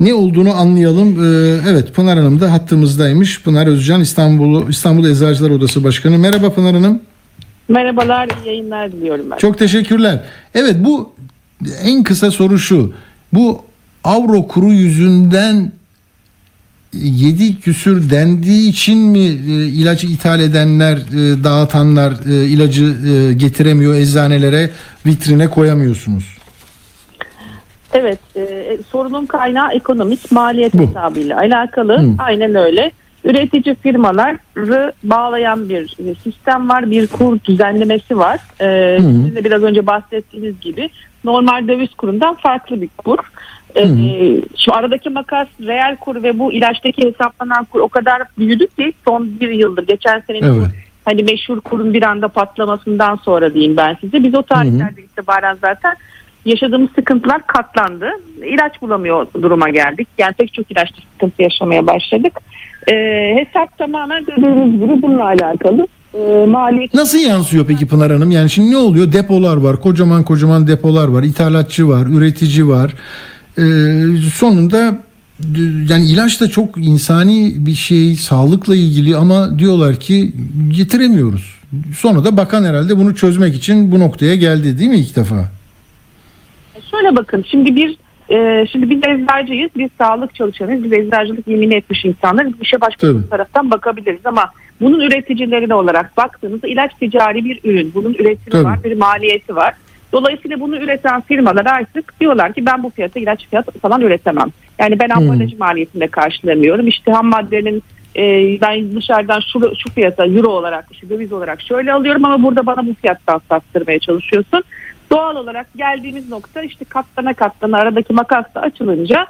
Ne olduğunu anlayalım. Ee, evet Pınar Hanım da hattımızdaymış. Pınar Özcan İstanbul İstanbul Eczacılar Odası Başkanı. Merhaba Pınar Hanım. Merhabalar, iyi yayınlar diliyorum ben. Çok teşekkürler. Evet bu en kısa soru şu. Bu avro kuru yüzünden 7 küsür dendiği için mi e, ilacı ithal edenler, e, dağıtanlar e, ilacı getiremiyor eczanelere, vitrine koyamıyorsunuz? Evet, e, sorunun kaynağı ekonomik maliyet Bu. hesabıyla alakalı. Hı. Aynen öyle. Üretici firmaları bağlayan bir sistem var, bir kur düzenlemesi var. E, sizin de biraz önce bahsettiğiniz gibi normal döviz kurundan farklı bir kur. E, şu aradaki makas reel kur ve bu ilaçtaki hesaplanan kur o kadar büyüdü ki son bir yıldır geçen senenin Evet. hani meşhur kurun bir anda patlamasından sonra diyeyim ben size. Biz o tarihlerde itibaren zaten yaşadığımız sıkıntılar katlandı. İlaç bulamıyor duruma geldik. Yani pek çok ilaçta sıkıntı yaşamaya başladık. Ee, hesap tamamen dediğiniz gibi bununla alakalı. Ee, maliyet Nasıl yansıyor peki Pınar Hanım? Yani şimdi ne oluyor? Depolar var, kocaman kocaman depolar var, ithalatçı var, üretici var. Ee, sonunda e, yani ilaç da çok insani bir şey, sağlıkla ilgili ama diyorlar ki getiremiyoruz. Sonra da bakan herhalde bunu çözmek için bu noktaya geldi değil mi ilk defa? Şöyle bakın şimdi bir e, şimdi biz eczacıyız, biz sağlık çalışanıyız, biz eczacılık yemini etmiş insanlarız. İşe başka Tabii. bir taraftan bakabiliriz ama bunun üreticileri olarak baktığımızda ilaç ticari bir ürün. Bunun üretimi Tabii. var, bir maliyeti var. Dolayısıyla bunu üreten firmalar artık diyorlar ki ben bu fiyata ilaç fiyat falan üretemem. Yani ben ambalajı maliyetinde karşılamıyorum. İşte ham maddenin e, ben dışarıdan şu, şu fiyata euro olarak işte döviz olarak şöyle alıyorum ama burada bana bu fiyattan sattırmaya çalışıyorsun. Doğal olarak geldiğimiz nokta işte katlana katlana aradaki makas da açılınca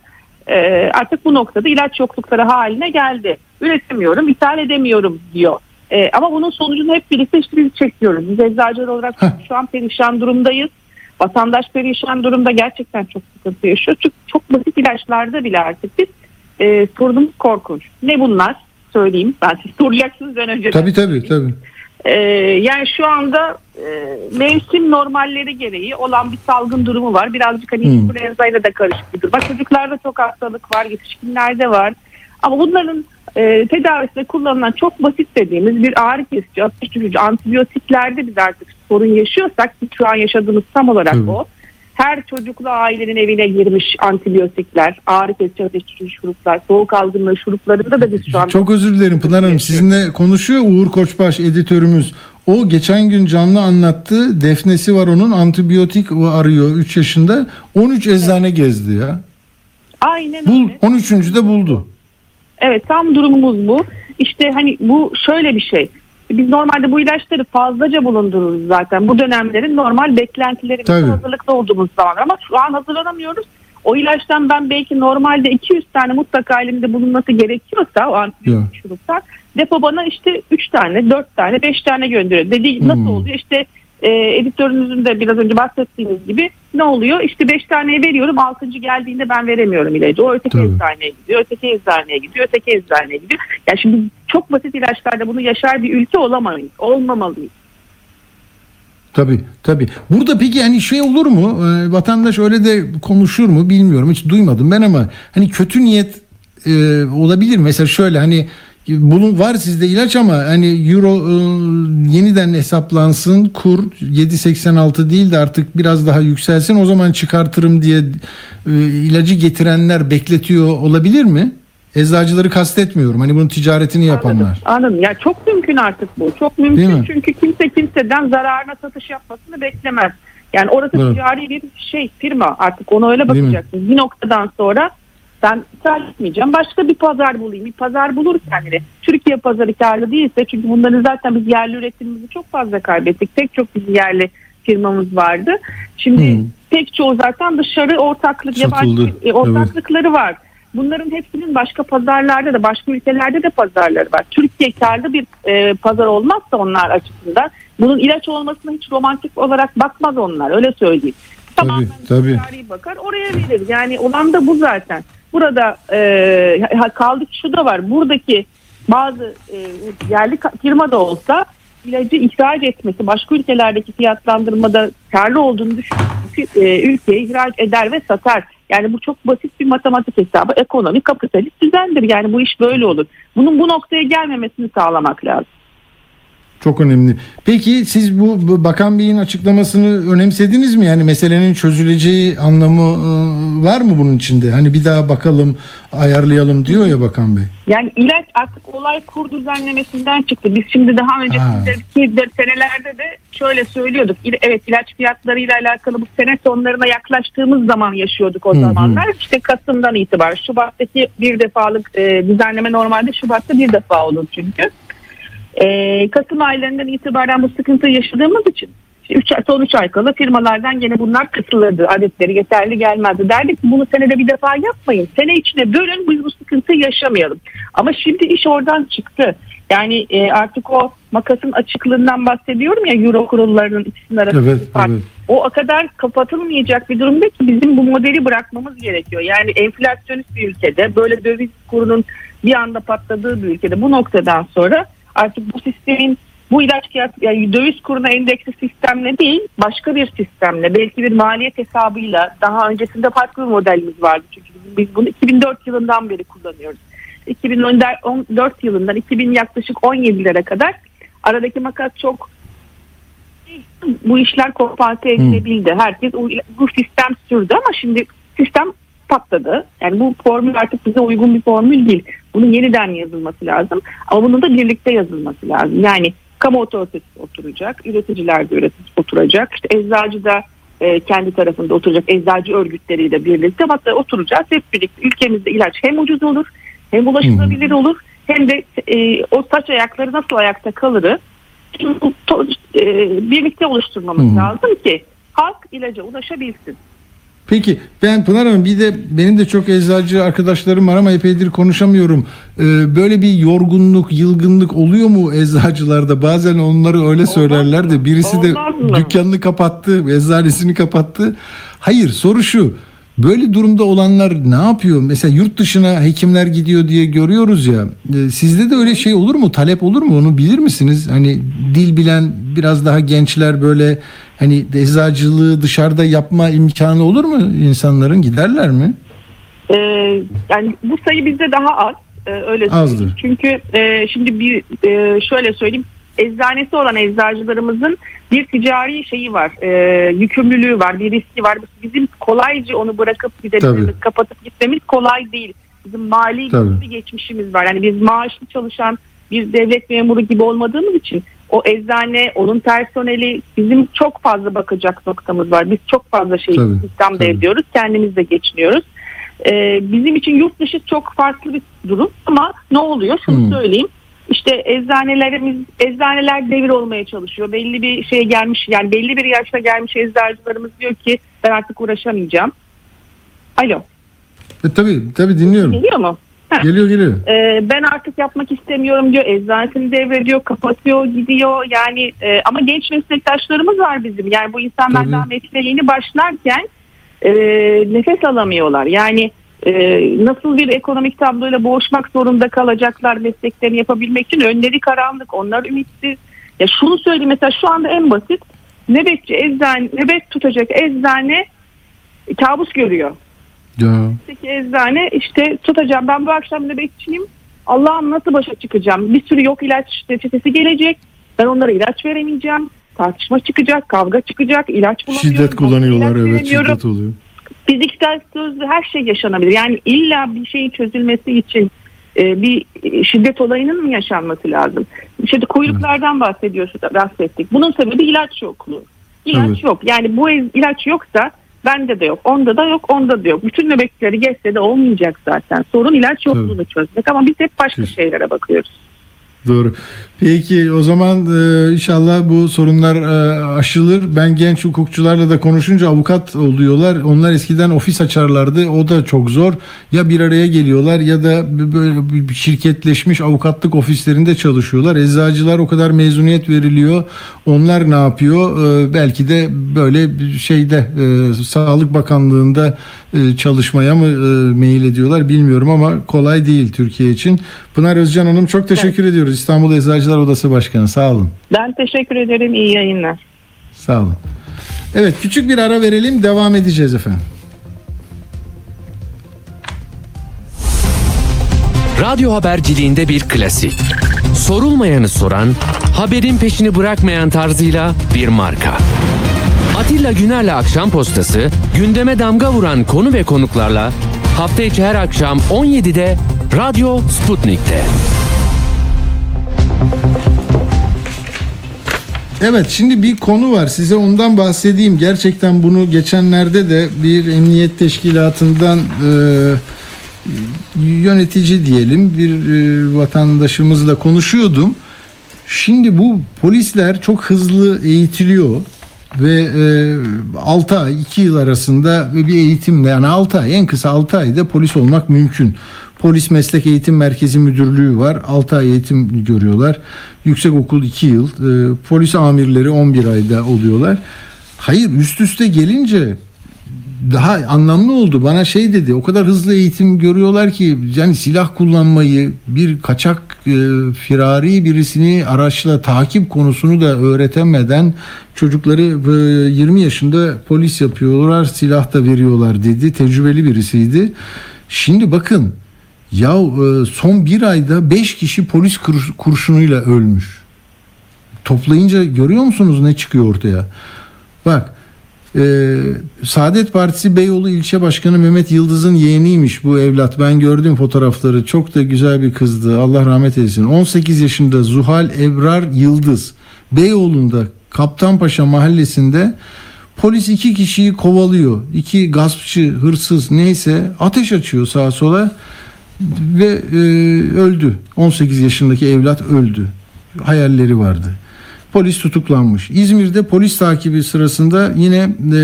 e, artık bu noktada ilaç yoklukları haline geldi. Üretemiyorum, ithal edemiyorum diyor. E, ama bunun sonucunu hep birlikte işte biz çekiyoruz. Biz eczacılar olarak Heh. şu an perişan durumdayız. Vatandaş perişan durumda gerçekten çok sıkıntı yaşıyor. Çünkü çok basit ilaçlarda bile artık biz e, sorunumuz korkunç. Ne bunlar? Söyleyeyim. Ben siz soracaksınız ben önce. Tabii tabii tabii. Ee, yani şu anda e, mevsim normalleri gereği olan bir salgın durumu var. Birazcık hani Hmm. influenza'yla da karışık bir durum. Bak çocuklarda çok hastalık var, yetişkinlerde var. Ama bunların e, tedavisinde kullanılan çok basit dediğimiz bir ağrı kesici, ateş düşürücü antibiyotiklerde biz artık sorun yaşıyorsak ki şu an yaşadığımız tam olarak Tabii. o. Her çocuklu ailenin evine girmiş antibiyotikler, ağrı kesici ateş düşürücü şuruplar, soğuk algınlığı şuruplarında da biz şu an Çok özür dilerim Pınar Hanım. Sizinle konuşuyor Uğur Koçbaş editörümüz. O geçen gün canlı anlattı. Defnesi var onun. Antibiyotik arıyor 3 yaşında. 13 eczane gezdi ya. aynen Bul, öyle. 13. de buldu. Evet tam durumumuz bu. İşte hani bu şöyle bir şey. Biz normalde bu ilaçları fazlaca bulundururuz zaten. Bu dönemlerin normal beklentilerimize Tabii. hazırlıklı olduğumuz zaman. Ama şu an hazırlanamıyoruz. O ilaçtan ben belki normalde 200 tane mutlaka elimde bulunması gerekiyorsa o antibiyotik Ya. şuruplar depo bana işte 3 tane, 4 tane, 5 tane gönderiyor. Dediği nasıl Hmm. oluyor? İşte e, editörünüzün de biraz önce bahsettiğiniz gibi ne oluyor? İşte 5 taneye veriyorum 6. geldiğinde ben veremiyorum ilacı. O öteki Tabii. eczaneye gidiyor, öteki eczaneye gidiyor, öteki eczaneye gidiyor. Yani şimdi çok basit ilaçlarda bunu yaşar bir ülke olamayız, olmamalıyız. Tabii tabii. Burada peki hani şey olur mu? Ee, vatandaş öyle de konuşur mu bilmiyorum. Hiç duymadım ben ama hani kötü niyet e, olabilir. Mesela şöyle hani bulun var sizde ilaç ama hani euro e, yeniden hesaplansın kur 7.86 değil de artık biraz daha yükselsin o zaman çıkartırım diye e, ilacı getirenler bekletiyor olabilir mi? Eczacıları kastetmiyorum. Hani bunun ticaretini yapanlar. Anladım. Anladım. Ya çok mümkün artık bu. Çok mümkün çünkü kimse kimseden zararına satış yapmasını beklemez. Yani orası Evet. ticari bir şey firma artık ona öyle bakacaksınız. Bir noktadan sonra ben ithal etmeyeceğim. Başka bir pazar bulayım. Bir pazar bulur kendine. Türkiye pazarı karlı değilse çünkü bunların zaten biz yerli üretimimizi çok fazla kaybettik. Pek çok bizim yerli firmamız vardı. Şimdi Hmm. pek çoğu zaten dışarı ortaklık, yabancı Satıldı. e, ortaklıkları var. Bunların hepsinin başka pazarlarda da başka ülkelerde de pazarları var. Türkiye karlı bir e, pazar olmazsa onlar açısından bunun ilaç olmasına hiç romantik olarak bakmaz onlar öyle söyleyeyim. Tamamen tabii. ticari bakar oraya verir. Yani olan da bu zaten. Burada e, kaldı ki şu da var. Buradaki bazı e, yerli firma da olsa ilacı ihraç etmesi başka ülkelerdeki fiyatlandırmada karlı olduğunu düşünüp e, ülkeye ihraç eder ve satar. Yani bu çok basit bir matematik hesabı. Ekonomi kapitalist düzendir. Yani bu iş böyle olur. Bunun bu noktaya gelmemesini sağlamak lazım. Çok önemli. Peki siz bu, bu Bakan Bey'in açıklamasını önemsediniz mi? Yani meselenin çözüleceği anlamı e, var mı bunun içinde? Hani bir daha bakalım, ayarlayalım diyor ya Bakan Bey. Yani ilaç artık olay kur düzenlemesinden çıktı. Biz şimdi daha önceki Ha. de- senelerde de şöyle söylüyorduk. İl- Evet ilaç fiyatlarıyla alakalı bu sene sonlarına yaklaştığımız zaman yaşıyorduk o Hı hı. zamanlar. İşte Kasım'dan itibaren Şubat'taki bir defalık e, düzenleme normalde Şubat'ta bir defa olur çünkü. E, Kasım aylarından itibaren bu sıkıntıyı yaşadığımız için üç son 3 ay kala firmalardan gene bunlar kısılırdı. Adetleri yeterli gelmezdi. Derdik ki bunu senede bir defa yapmayın. Sene içine bölün biz bu sıkıntıyı yaşamayalım. Ama şimdi iş oradan çıktı. Yani e, artık o makasın açıklığından bahsediyorum ya euro kurullarının ikisinin arasında Evet, fark. evet. O o kadar kapatılmayacak bir durumda ki bizim bu modeli bırakmamız gerekiyor. Yani enflasyonist bir ülkede böyle döviz kurunun bir anda patladığı bir ülkede bu noktadan sonra artık bu sistemin bu ilaç fiyat yani döviz kuruna endeksli sistemle değil başka bir sistemle belki bir maliyet hesabıyla daha öncesinde farklı bir modelimiz vardı çünkü biz- bunu 2004 yılından beri kullanıyoruz. 2014 yılından 2000 yaklaşık 17'lere kadar aradaki makas çok bu işler kompanse edilebildi. Herkes o- bu sistem sürdü ama şimdi sistem patladı. Yani bu formül artık bize uygun bir formül değil. Bunun yeniden yazılması lazım. Ama bunun da birlikte yazılması lazım. Yani kamu otoritesi oturacak, üreticiler de üretici oturacak, işte eczacı da e, kendi tarafında oturacak, eczacı örgütleriyle birlikte hatta oturacağız. Hep birlikte ülkemizde ilaç hem ucuz olur, hem ulaşılabilir olur, hem de e, o saç ayakları nasıl ayakta kalırı [clears throat] e, birlikte oluşturmamız Hı. lazım ki halk ilaca ulaşabilsin. Peki ben Pınar Hanım bir de benim de çok eczacı arkadaşlarım var ama epeydir konuşamıyorum. Ee, böyle bir yorgunluk, yılgınlık oluyor mu eczacılarda? Bazen onları öyle söylerler de birisi de Olmaz mı? dükkanını kapattı, eczanesini kapattı. Hayır soru şu. Böyle durumda olanlar ne yapıyor? Mesela yurt dışına hekimler gidiyor diye görüyoruz ya. Ee, Sizde de öyle şey olur mu? Talep olur mu? Onu bilir misiniz? Hani dil bilen biraz daha gençler böyle hani eczacılığı dışarıda yapma imkanı olur mu insanların? Giderler mi? E, yani bu sayı bizde daha az. e, öyle Azdır. söyleyeyim. Çünkü e, şimdi bir e, şöyle söyleyeyim. Eczanesi olan eczacılarımızın bir ticari şeyi var, e, yükümlülüğü var, bir riski var. Bizim kolayca onu bırakıp gidebilmemiz, Tabii. kapatıp gitmemiz kolay değil. Bizim mali Tabii. bir geçmişimiz var. Yani biz maaşlı çalışan bir devlet memuru gibi olmadığımız için o eczane, onun personeli bizim çok fazla bakacak noktamız var. Biz çok fazla şey Tabii, sistemde tabii. ediyoruz. Kendimiz de geçiniyoruz. Ee, bizim için yurt dışı çok farklı bir durum ama ne oluyor? Şunu Hmm. söyleyeyim. İşte eczanelerimiz, eczaneler devir olmaya çalışıyor. Belli bir şeye gelmiş, yani belli bir yaşta gelmiş eczacılarımız diyor ki ben artık uğraşamayacağım. Alo, E, tabii tabii dinliyorum. geliyor mu? Ha. Geliyor geliyor. Ee, ben artık yapmak istemiyorum diyor. Eczanesini devrediyor, kapatıyor, gidiyor. Yani e, ama genç meslektaşlarımız var bizim. Yani bu insanlar daha mesleğe yeni başlarken e, nefes alamıyorlar. Yani e, nasıl bir ekonomik tabloyla boğuşmak zorunda kalacaklar mesleklerini yapabilmek için önleri karanlık, onlar ümitsiz. Ya şunu söyleyeyim mesela şu anda en basit nöbetçi eczane, nöbet tutacak eczane kabus görüyor. Ya. Peki eczane işte tutacağım ben bu akşam nöbetçiyim. Allah'ım nasıl başa çıkacağım? Bir sürü yok ilaç reçetesi gelecek. Ben onlara ilaç veremeyeceğim. Tartışma çıkacak, kavga çıkacak, ilaç bulamıyorum. Şiddet kullanıyorlar evet şiddet oluyor. Fiziksel, sözlü her şey yaşanabilir. Yani illa bir şeyin çözülmesi için e, bir şiddet olayının mı yaşanması lazım? İşte kuyruklardan bahsediyoruz, bahsettik. Bunun sebebi ilaç yokluğu. İlaç Evet. yok. Yani bu ilaç yoksa bende de yok, onda da yok, onda da yok. Bütün nöbetçileri geçse de olmayacak zaten. Sorun ilaç yokluğunu çözmek ama biz hep başka Kesin. şeylere bakıyoruz. Doğru. Peki o zaman e, inşallah bu sorunlar e, aşılır. Ben genç hukukçularla da konuşunca avukat oluyorlar. Onlar eskiden ofis açarlardı. O da çok zor. Ya bir araya geliyorlar ya da böyle bir şirketleşmiş avukatlık ofislerinde çalışıyorlar. Eczacılar o kadar mezuniyet veriliyor. Onlar ne yapıyor? E, belki de böyle şeyde e, Sağlık Bakanlığı'nda çalışmaya mı e, meyil ediyorlar bilmiyorum ama kolay değil Türkiye için. Pınar Özcan Hanım çok teşekkür ediyoruz. İstanbul Eczacılar Odası Başkanı. Sağ olun. Ben teşekkür ederim. İyi yayınlar. Sağ olun. Evet küçük bir ara verelim devam edeceğiz efendim. Radyo haberciliğinde bir klasik. Sorulmayanı soran, haberin peşini bırakmayan tarzıyla bir marka. Atilla Güner'le Akşam Postası, gündeme damga vuran konu ve konuklarla hafta içi her akşam 17'de Radyo Sputnik'te. Evet şimdi bir konu var size ondan bahsedeyim. Gerçekten bunu geçenlerde de bir emniyet teşkilatından e, yönetici diyelim bir e, vatandaşımızla konuşuyordum. Şimdi bu polisler çok hızlı eğitiliyor ve e, 6 ay 2 yıl arasında bir eğitimle yani 6 ay en kısa 6 ayda polis olmak mümkün. Polis Meslek Eğitim Merkezi Müdürlüğü var. 6 ay eğitim görüyorlar. Yüksekokul 2 yıl. E, polis amirleri 11 ayda oluyorlar. Hayır üst üste gelince daha anlamlı oldu. Bana şey dedi o kadar hızlı eğitim görüyorlar ki yani silah kullanmayı bir kaçak e, firari birisini araçla takip konusunu da öğretemeden çocukları e, 20 yaşında polis yapıyorlar silah da veriyorlar dedi. Tecrübeli birisiydi. Şimdi bakın ya e, son bir ayda 5 kişi polis kur- kurşunuyla ölmüş. Toplayınca görüyor musunuz ne çıkıyor ortaya? Bak ee, Saadet Partisi Beyoğlu İlçe Başkanı Mehmet Yıldız'ın yeğeniymiş bu evlat. Ben gördüm fotoğrafları. Çok da güzel bir kızdı. Allah rahmet eylesin. 18 yaşında Zuhal Ebrar Yıldız. Beyoğlu'nda Kaptanpaşa mahallesinde polis iki kişiyi kovalıyor. İki gaspçı, hırsız neyse ateş açıyor sağa sola ve e, öldü. 18 yaşındaki evlat öldü. Hayalleri vardı. Polis tutuklanmış. İzmir'de polis takibi sırasında yine e,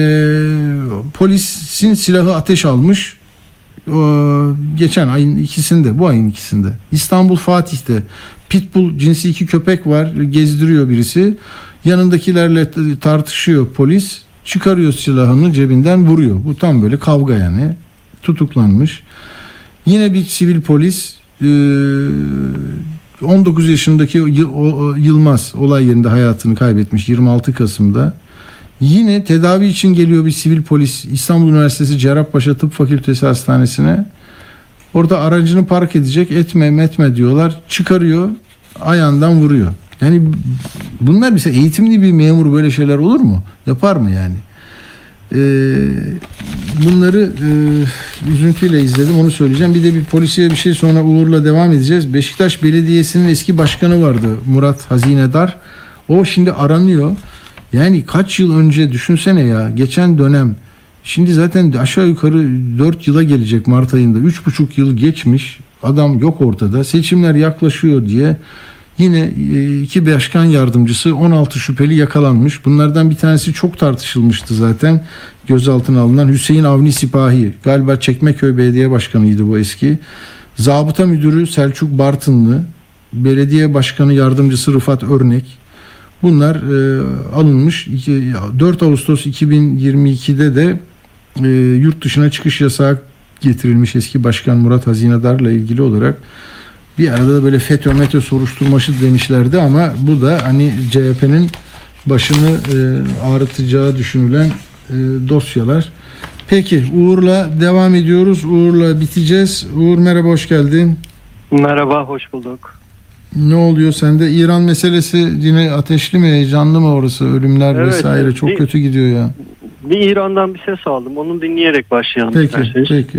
polisin silahı ateş almış. E, geçen ayın ikisinde, bu ayın ikisinde. İstanbul Fatih'te pitbull cinsi iki köpek var. Gezdiriyor birisi. Yanındakilerle tartışıyor polis. Çıkarıyor silahını cebinden vuruyor. Bu tam böyle kavga yani. Tutuklanmış. Yine bir sivil polis e, 19 yaşındaki Yılmaz olay yerinde hayatını kaybetmiş 26 Kasım'da. Yine tedavi için geliyor bir sivil polis İstanbul Üniversitesi Cerrahpaşa Tıp Fakültesi Hastanesi'ne. Orada aracını park edecek etme etme diyorlar. Çıkarıyor ayağından vuruyor. Yani bunlar mesela eğitimli bir memur böyle şeyler olur mu? Yapar mı yani? Ee, bunları e, üzüntüyle izledim onu söyleyeceğim. Bir de bir polisiye bir şey sonra Uğur'la devam edeceğiz. Beşiktaş Belediyesi'nin eski başkanı vardı Murat Hazinedar. O şimdi aranıyor. Yani kaç yıl önce düşünsene ya geçen dönem şimdi zaten aşağı yukarı 4 yıla gelecek Mart ayında 3,5 yıl geçmiş adam yok ortada seçimler yaklaşıyor diye Yine e, iki başkan yardımcısı 16 şüpheli yakalanmış. Bunlardan bir tanesi çok tartışılmıştı zaten. Gözaltına alınan Hüseyin Avni Sipahi. Galiba Çekmeköy Belediye Başkanı'ydı bu eski. Zabıta Müdürü Selçuk Bartınlı. Belediye Başkanı Yardımcısı Rıfat Örnek. Bunlar e, alınmış. İki- 4 Ağustos 2022'de de e, yurt dışına çıkış yasağı getirilmiş eski başkan Murat Hazinedar'la ilgili olarak bir arada da böyle FETÖ METÖ soruşturması demişlerdi ama bu da hani CHP'nin başını e, ağrıtacağı düşünülen e, dosyalar. Peki Uğur'la devam ediyoruz. Uğur'la biteceğiz. Uğur merhaba hoş geldin. Merhaba, hoş bulduk. Ne oluyor sende? İran meselesi yine ateşli mi, heyecanlı mı orası? Ölümler Evet, vesaire çok Bir- kötü gidiyor ya. Bir İran'dan bir ses aldım. Onu dinleyerek başlayalım Peki, isterseniz. peki.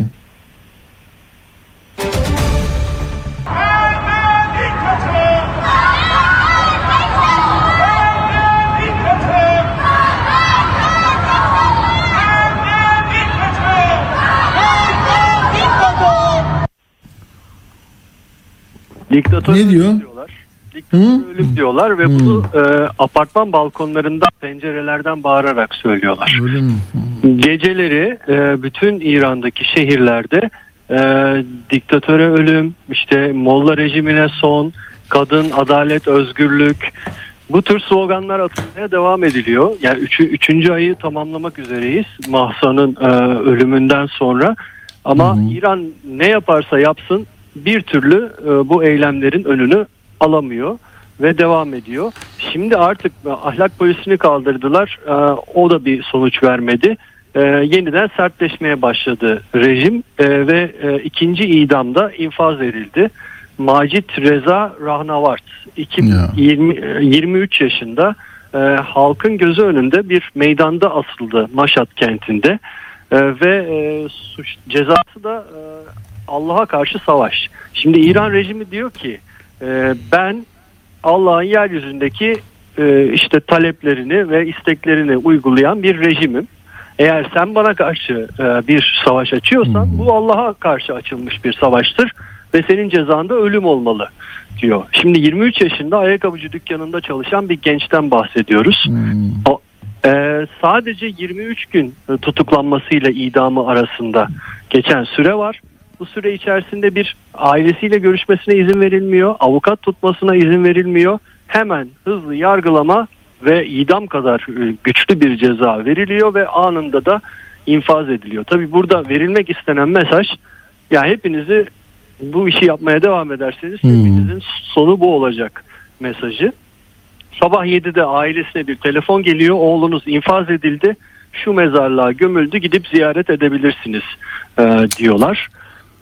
Diktatör Ne diyor? diyorlar. Diktatör ölüm diyorlar ve Hı. bunu e, apartman balkonlarından, pencerelerden bağırarak söylüyorlar. Öyle mi? Geceleri e, bütün İran'daki şehirlerde e, diktatöre ölüm, işte Molla rejimine son, kadın, adalet, özgürlük bu tür sloganlar atılmaya devam ediliyor. Yani üçü, üçüncü ayı tamamlamak üzereyiz Mahsa'nın e, ölümünden sonra. Ama Hı hı. İran ne yaparsa yapsın bir türlü e, bu eylemlerin önünü alamıyor ve devam ediyor. Şimdi artık ahlak polisini kaldırdılar. E, o da bir sonuç vermedi. E, yeniden sertleşmeye başladı rejim e, ve e, ikinci idamda infaz edildi. Macit Reza Rahnavart iki- Ya. 20, e, 23 yaşında e, halkın gözü önünde bir meydanda asıldı Maşat kentinde E, ve e, suç cezası da e, Allah'a karşı savaş. Şimdi İran rejimi diyor ki e, ben Allah'ın yeryüzündeki e, işte taleplerini ve isteklerini uygulayan bir rejimim. Eğer sen bana karşı e, bir savaş açıyorsan bu Allah'a karşı açılmış bir savaştır ve senin cezan da ölüm olmalı diyor. Şimdi 23 yaşında ayakkabıcı dükkanında çalışan bir gençten bahsediyoruz. O, e, sadece 23 gün e, tutuklanmasıyla idamı arasında geçen süre var. Bu süre içerisinde bir ailesiyle görüşmesine izin verilmiyor, avukat tutmasına izin verilmiyor. Hemen hızlı yargılama ve idam kadar e, güçlü bir ceza veriliyor ve anında da infaz ediliyor. Tabi burada verilmek istenen mesaj ya hepinizi bu işi yapmaya devam ederseniz Hmm. hepinizin sonu bu olacak mesajı. Sabah 7'de ailesine bir telefon geliyor. Oğlunuz infaz edildi. Şu mezarlığa gömüldü gidip ziyaret edebilirsiniz e, diyorlar.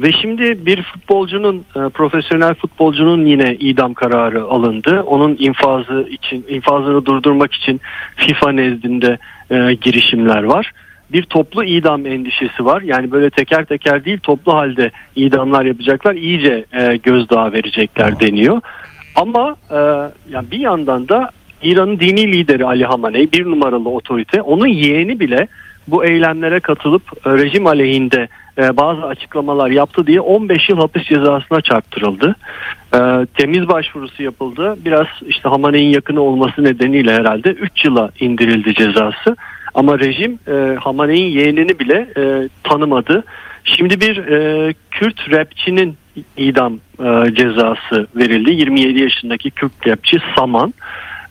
Ve şimdi bir futbolcunun, e, profesyonel futbolcunun yine idam kararı alındı. Onun infazı için, infazını durdurmak için FIFA nezdinde e, girişimler var. Bir toplu idam endişesi var. Yani böyle teker teker değil toplu halde idamlar yapacaklar. İyice e, gözdağı verecekler deniyor. Ama e, yani bir yandan da İran'ın dini lideri Ali Hamaney bir numaralı otorite onun yeğeni bile bu eylemlere katılıp e, rejim aleyhinde e, bazı açıklamalar yaptı diye 15 yıl hapis cezasına çarptırıldı. E, temiz başvurusu yapıldı. Biraz işte Hamaney'in yakını olması nedeniyle herhalde 3 yıla indirildi cezası. Ama rejim e, Hamaney'in yeğenini bile e, tanımadı. Şimdi bir e, Kürt rapçinin idam e, cezası verildi. 27 yaşındaki Kürt rapçi Saman.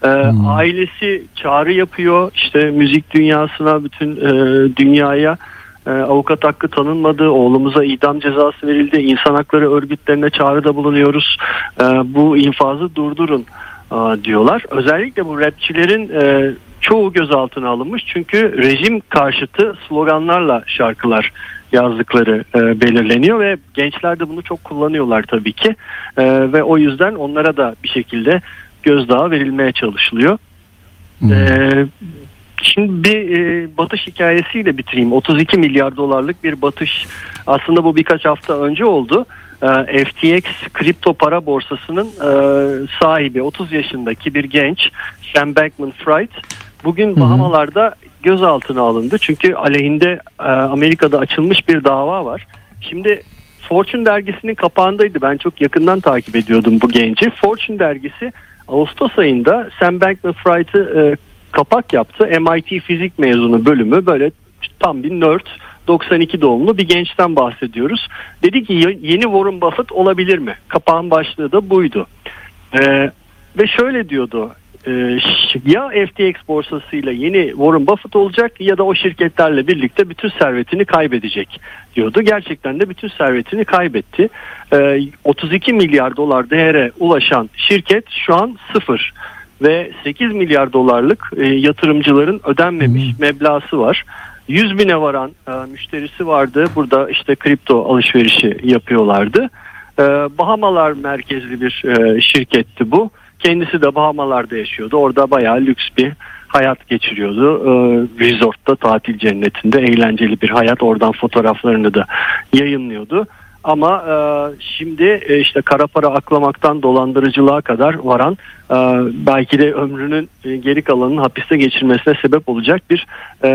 E, Ailesi çağrı yapıyor işte müzik dünyasına bütün e, dünyaya e, avukat hakkı tanınmadı oğlumuza idam cezası verildi insan hakları örgütlerine çağrıda bulunuyoruz. E, bu infazı durdurun e, diyorlar. Özellikle bu rapçilerin e, çoğu gözaltına alınmış. Çünkü rejim karşıtı sloganlarla şarkılar yazdıkları e, belirleniyor ve gençler de bunu çok kullanıyorlar tabii ki. E, ve o yüzden onlara da bir şekilde gözdağı verilmeye çalışılıyor. Ee, şimdi bir e, batış hikayesiyle bitireyim. 32 milyar dolarlık bir batış. Aslında bu birkaç hafta önce oldu. Ee, FTX kripto para borsasının e, sahibi 30 yaşındaki bir genç Sam Bankman-Fried bugün Bahamalar'da gözaltına alındı. Çünkü aleyhinde e, Amerika'da açılmış bir dava var. Şimdi Fortune dergisinin kapağındaydı. Ben çok yakından takip ediyordum bu genci. Fortune dergisi Ağustos ayında Sam Bankman-Fried'ı e, kapak yaptı. MIT fizik mezunu bölümü böyle tam bir nerd 92 doğumlu bir gençten bahsediyoruz. Dedi ki "Ya- yeni Warren Buffett olabilir mi? Kapağın başlığı da buydu. E, ve şöyle diyordu. e, ya FTX borsasıyla yeni Warren Buffett olacak ya da o şirketlerle birlikte bütün servetini kaybedecek diyordu. Gerçekten de bütün servetini kaybetti. E, 32 milyar dolar değere ulaşan şirket şu an sıfır ve 8 milyar dolarlık e, yatırımcıların ödenmemiş meblası var. 100 bine varan e, müşterisi vardı. Burada işte kripto alışverişi yapıyorlardı. E, Bahamalar merkezli bir e, şirketti bu. Kendisi de Bahamalar'da yaşıyordu. Orada bayağı lüks bir hayat geçiriyordu. E, resort'ta, tatil cennetinde eğlenceli bir hayat. Oradan fotoğraflarını da yayınlıyordu. Ama e, şimdi e, işte kara para aklamaktan dolandırıcılığa kadar varan e, belki de ömrünün e, geri kalanını hapiste geçirmesine sebep olacak bir e,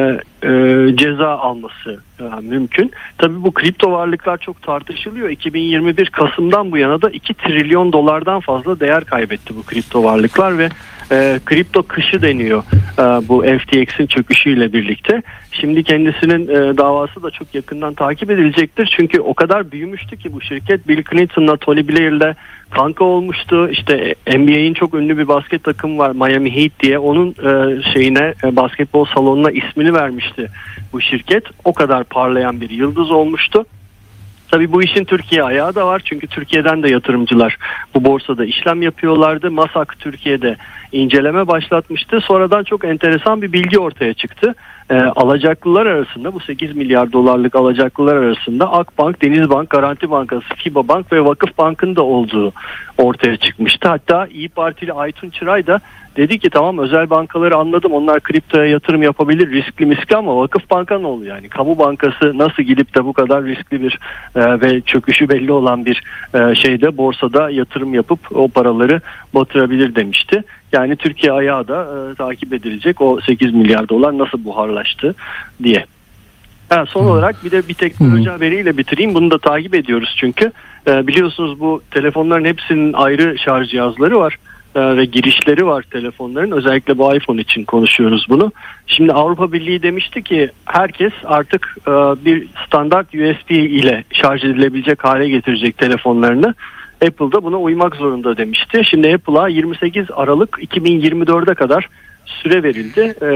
e, ceza alması e, mümkün. Tabii bu kripto varlıklar çok tartışılıyor. 2021 Kasım'dan bu yana da 2 trilyon dolardan fazla değer kaybetti bu kripto varlıklar ve e, kripto kışı deniyor e, bu FTX'in çöküşüyle birlikte. Şimdi kendisinin e, davası da çok yakından takip edilecektir. Çünkü o kadar büyümüştü ki bu şirket Bill Clinton'la Tony Blair'le kanka olmuştu. İşte NBA'in çok ünlü bir basket takımı var Miami Heat diye. Onun e, şeyine e, basketbol salonuna ismini vermişti bu şirket. O kadar parlayan bir yıldız olmuştu. Tabii bu işin Türkiye ayağı da var çünkü Türkiye'den de yatırımcılar bu borsada işlem yapıyorlardı. Masak Türkiye'de inceleme başlatmıştı. Sonradan çok enteresan bir bilgi ortaya çıktı. Ee, alacaklılar arasında bu 8 milyar dolarlık alacaklılar arasında Akbank, Denizbank, Garanti Bankası, FİBA Bank ve Vakıf Bank'ın da olduğu ortaya çıkmıştı. Hatta İyi Partili Aytun Çıray da dedi ki tamam özel bankaları anladım onlar kriptoya yatırım yapabilir riskli miskli ama Vakıf Banka ne oluyor yani kamu bankası nasıl gidip de bu kadar riskli bir e, ve çöküşü belli olan bir e, şeyde borsada yatırım yapıp o paraları batırabilir demişti. Yani Türkiye ayağı da e, takip edilecek o 8 milyar dolar nasıl buharlaştı diye. Ha, son olarak bir de bir teknoloji haberiyle bitireyim. Bunu da takip ediyoruz çünkü. E, biliyorsunuz bu telefonların hepsinin ayrı şarj cihazları var ve girişleri var telefonların. Özellikle bu iPhone için konuşuyoruz bunu. Şimdi Avrupa Birliği demişti ki herkes artık e, bir standart USB ile şarj edilebilecek hale getirecek telefonlarını. Apple da buna uymak zorunda demişti. Şimdi Apple'a 28 Aralık 2024'e kadar süre verildi. E,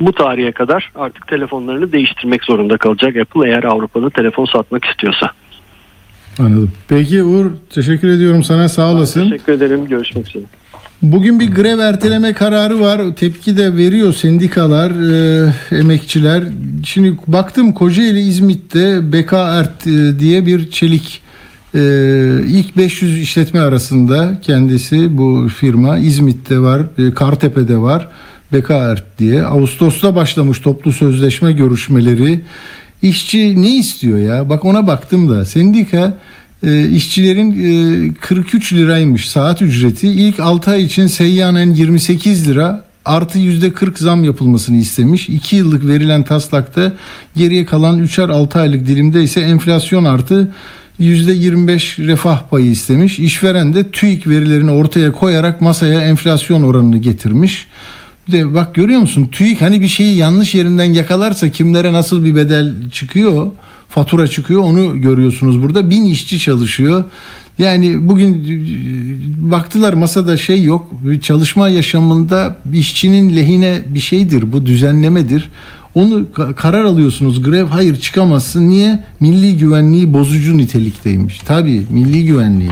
bu tarihe kadar artık telefonlarını değiştirmek zorunda kalacak Apple eğer Avrupa'da telefon satmak istiyorsa. Anladım. Peki Uğur teşekkür ediyorum sana sağ olasın. Teşekkür ederim. Görüşmek üzere. Bugün bir grev erteleme kararı var. Tepki de veriyor sendikalar, e, emekçiler. Şimdi baktım Kocaeli İzmit'te BKERT e, diye bir çelik e, ilk 500 işletme arasında kendisi bu firma İzmit'te var, e, Kartepe'de var. BKERT diye. Ağustos'ta başlamış toplu sözleşme görüşmeleri. İşçi ne istiyor ya? Bak ona baktım da sendika e, işçilerin e, 43 liraymış saat ücreti. İlk 6 ay için seyyanen 28 lira artı %40 zam yapılmasını istemiş. 2 yıllık verilen taslakta geriye kalan 3'er 6 aylık dilimde ise enflasyon artı %25 refah payı istemiş. İşveren de TÜİK verilerini ortaya koyarak masaya enflasyon oranını getirmiş. De bak görüyor musun TÜİK hani bir şeyi yanlış yerinden yakalarsa kimlere nasıl bir bedel çıkıyor, fatura çıkıyor onu görüyorsunuz burada. Bin işçi çalışıyor. Yani bugün e, baktılar masada şey yok. Çalışma yaşamında işçinin lehine bir şeydir. Bu düzenlemedir. Onu ka- karar alıyorsunuz. Grev hayır çıkamazsın. Niye? Milli güvenliği bozucu nitelikteymiş. Tabii milli güvenliği.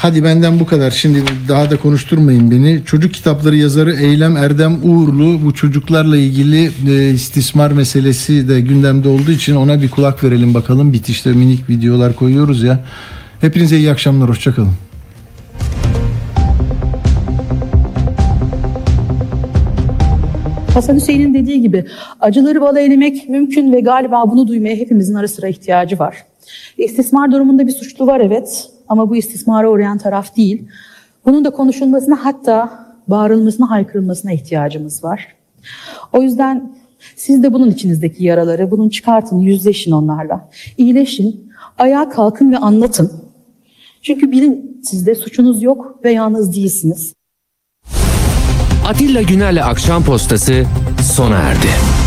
Hadi benden bu kadar. Şimdi daha da konuşturmayın beni. Çocuk kitapları yazarı Eylem Erdem Uğurlu bu çocuklarla ilgili e, istismar meselesi de gündemde olduğu için ona bir kulak verelim bakalım. Bitişte minik videolar koyuyoruz ya. Hepinize iyi akşamlar. Hoşçakalın. Hasan Hüseyin'in dediği gibi acıları bala elemek mümkün ve galiba bunu duymaya hepimizin ara sıra ihtiyacı var. İstismar durumunda bir suçlu var evet ama bu istismara uğrayan taraf değil. Bunun da konuşulmasına hatta bağırılmasına, haykırılmasına ihtiyacımız var. O yüzden siz de bunun içinizdeki yaraları, bunun çıkartın, yüzleşin onlarla. İyileşin, ayağa kalkın ve anlatın. Çünkü bilin sizde suçunuz yok ve yalnız değilsiniz. Atilla Güner'le Akşam Postası sona erdi.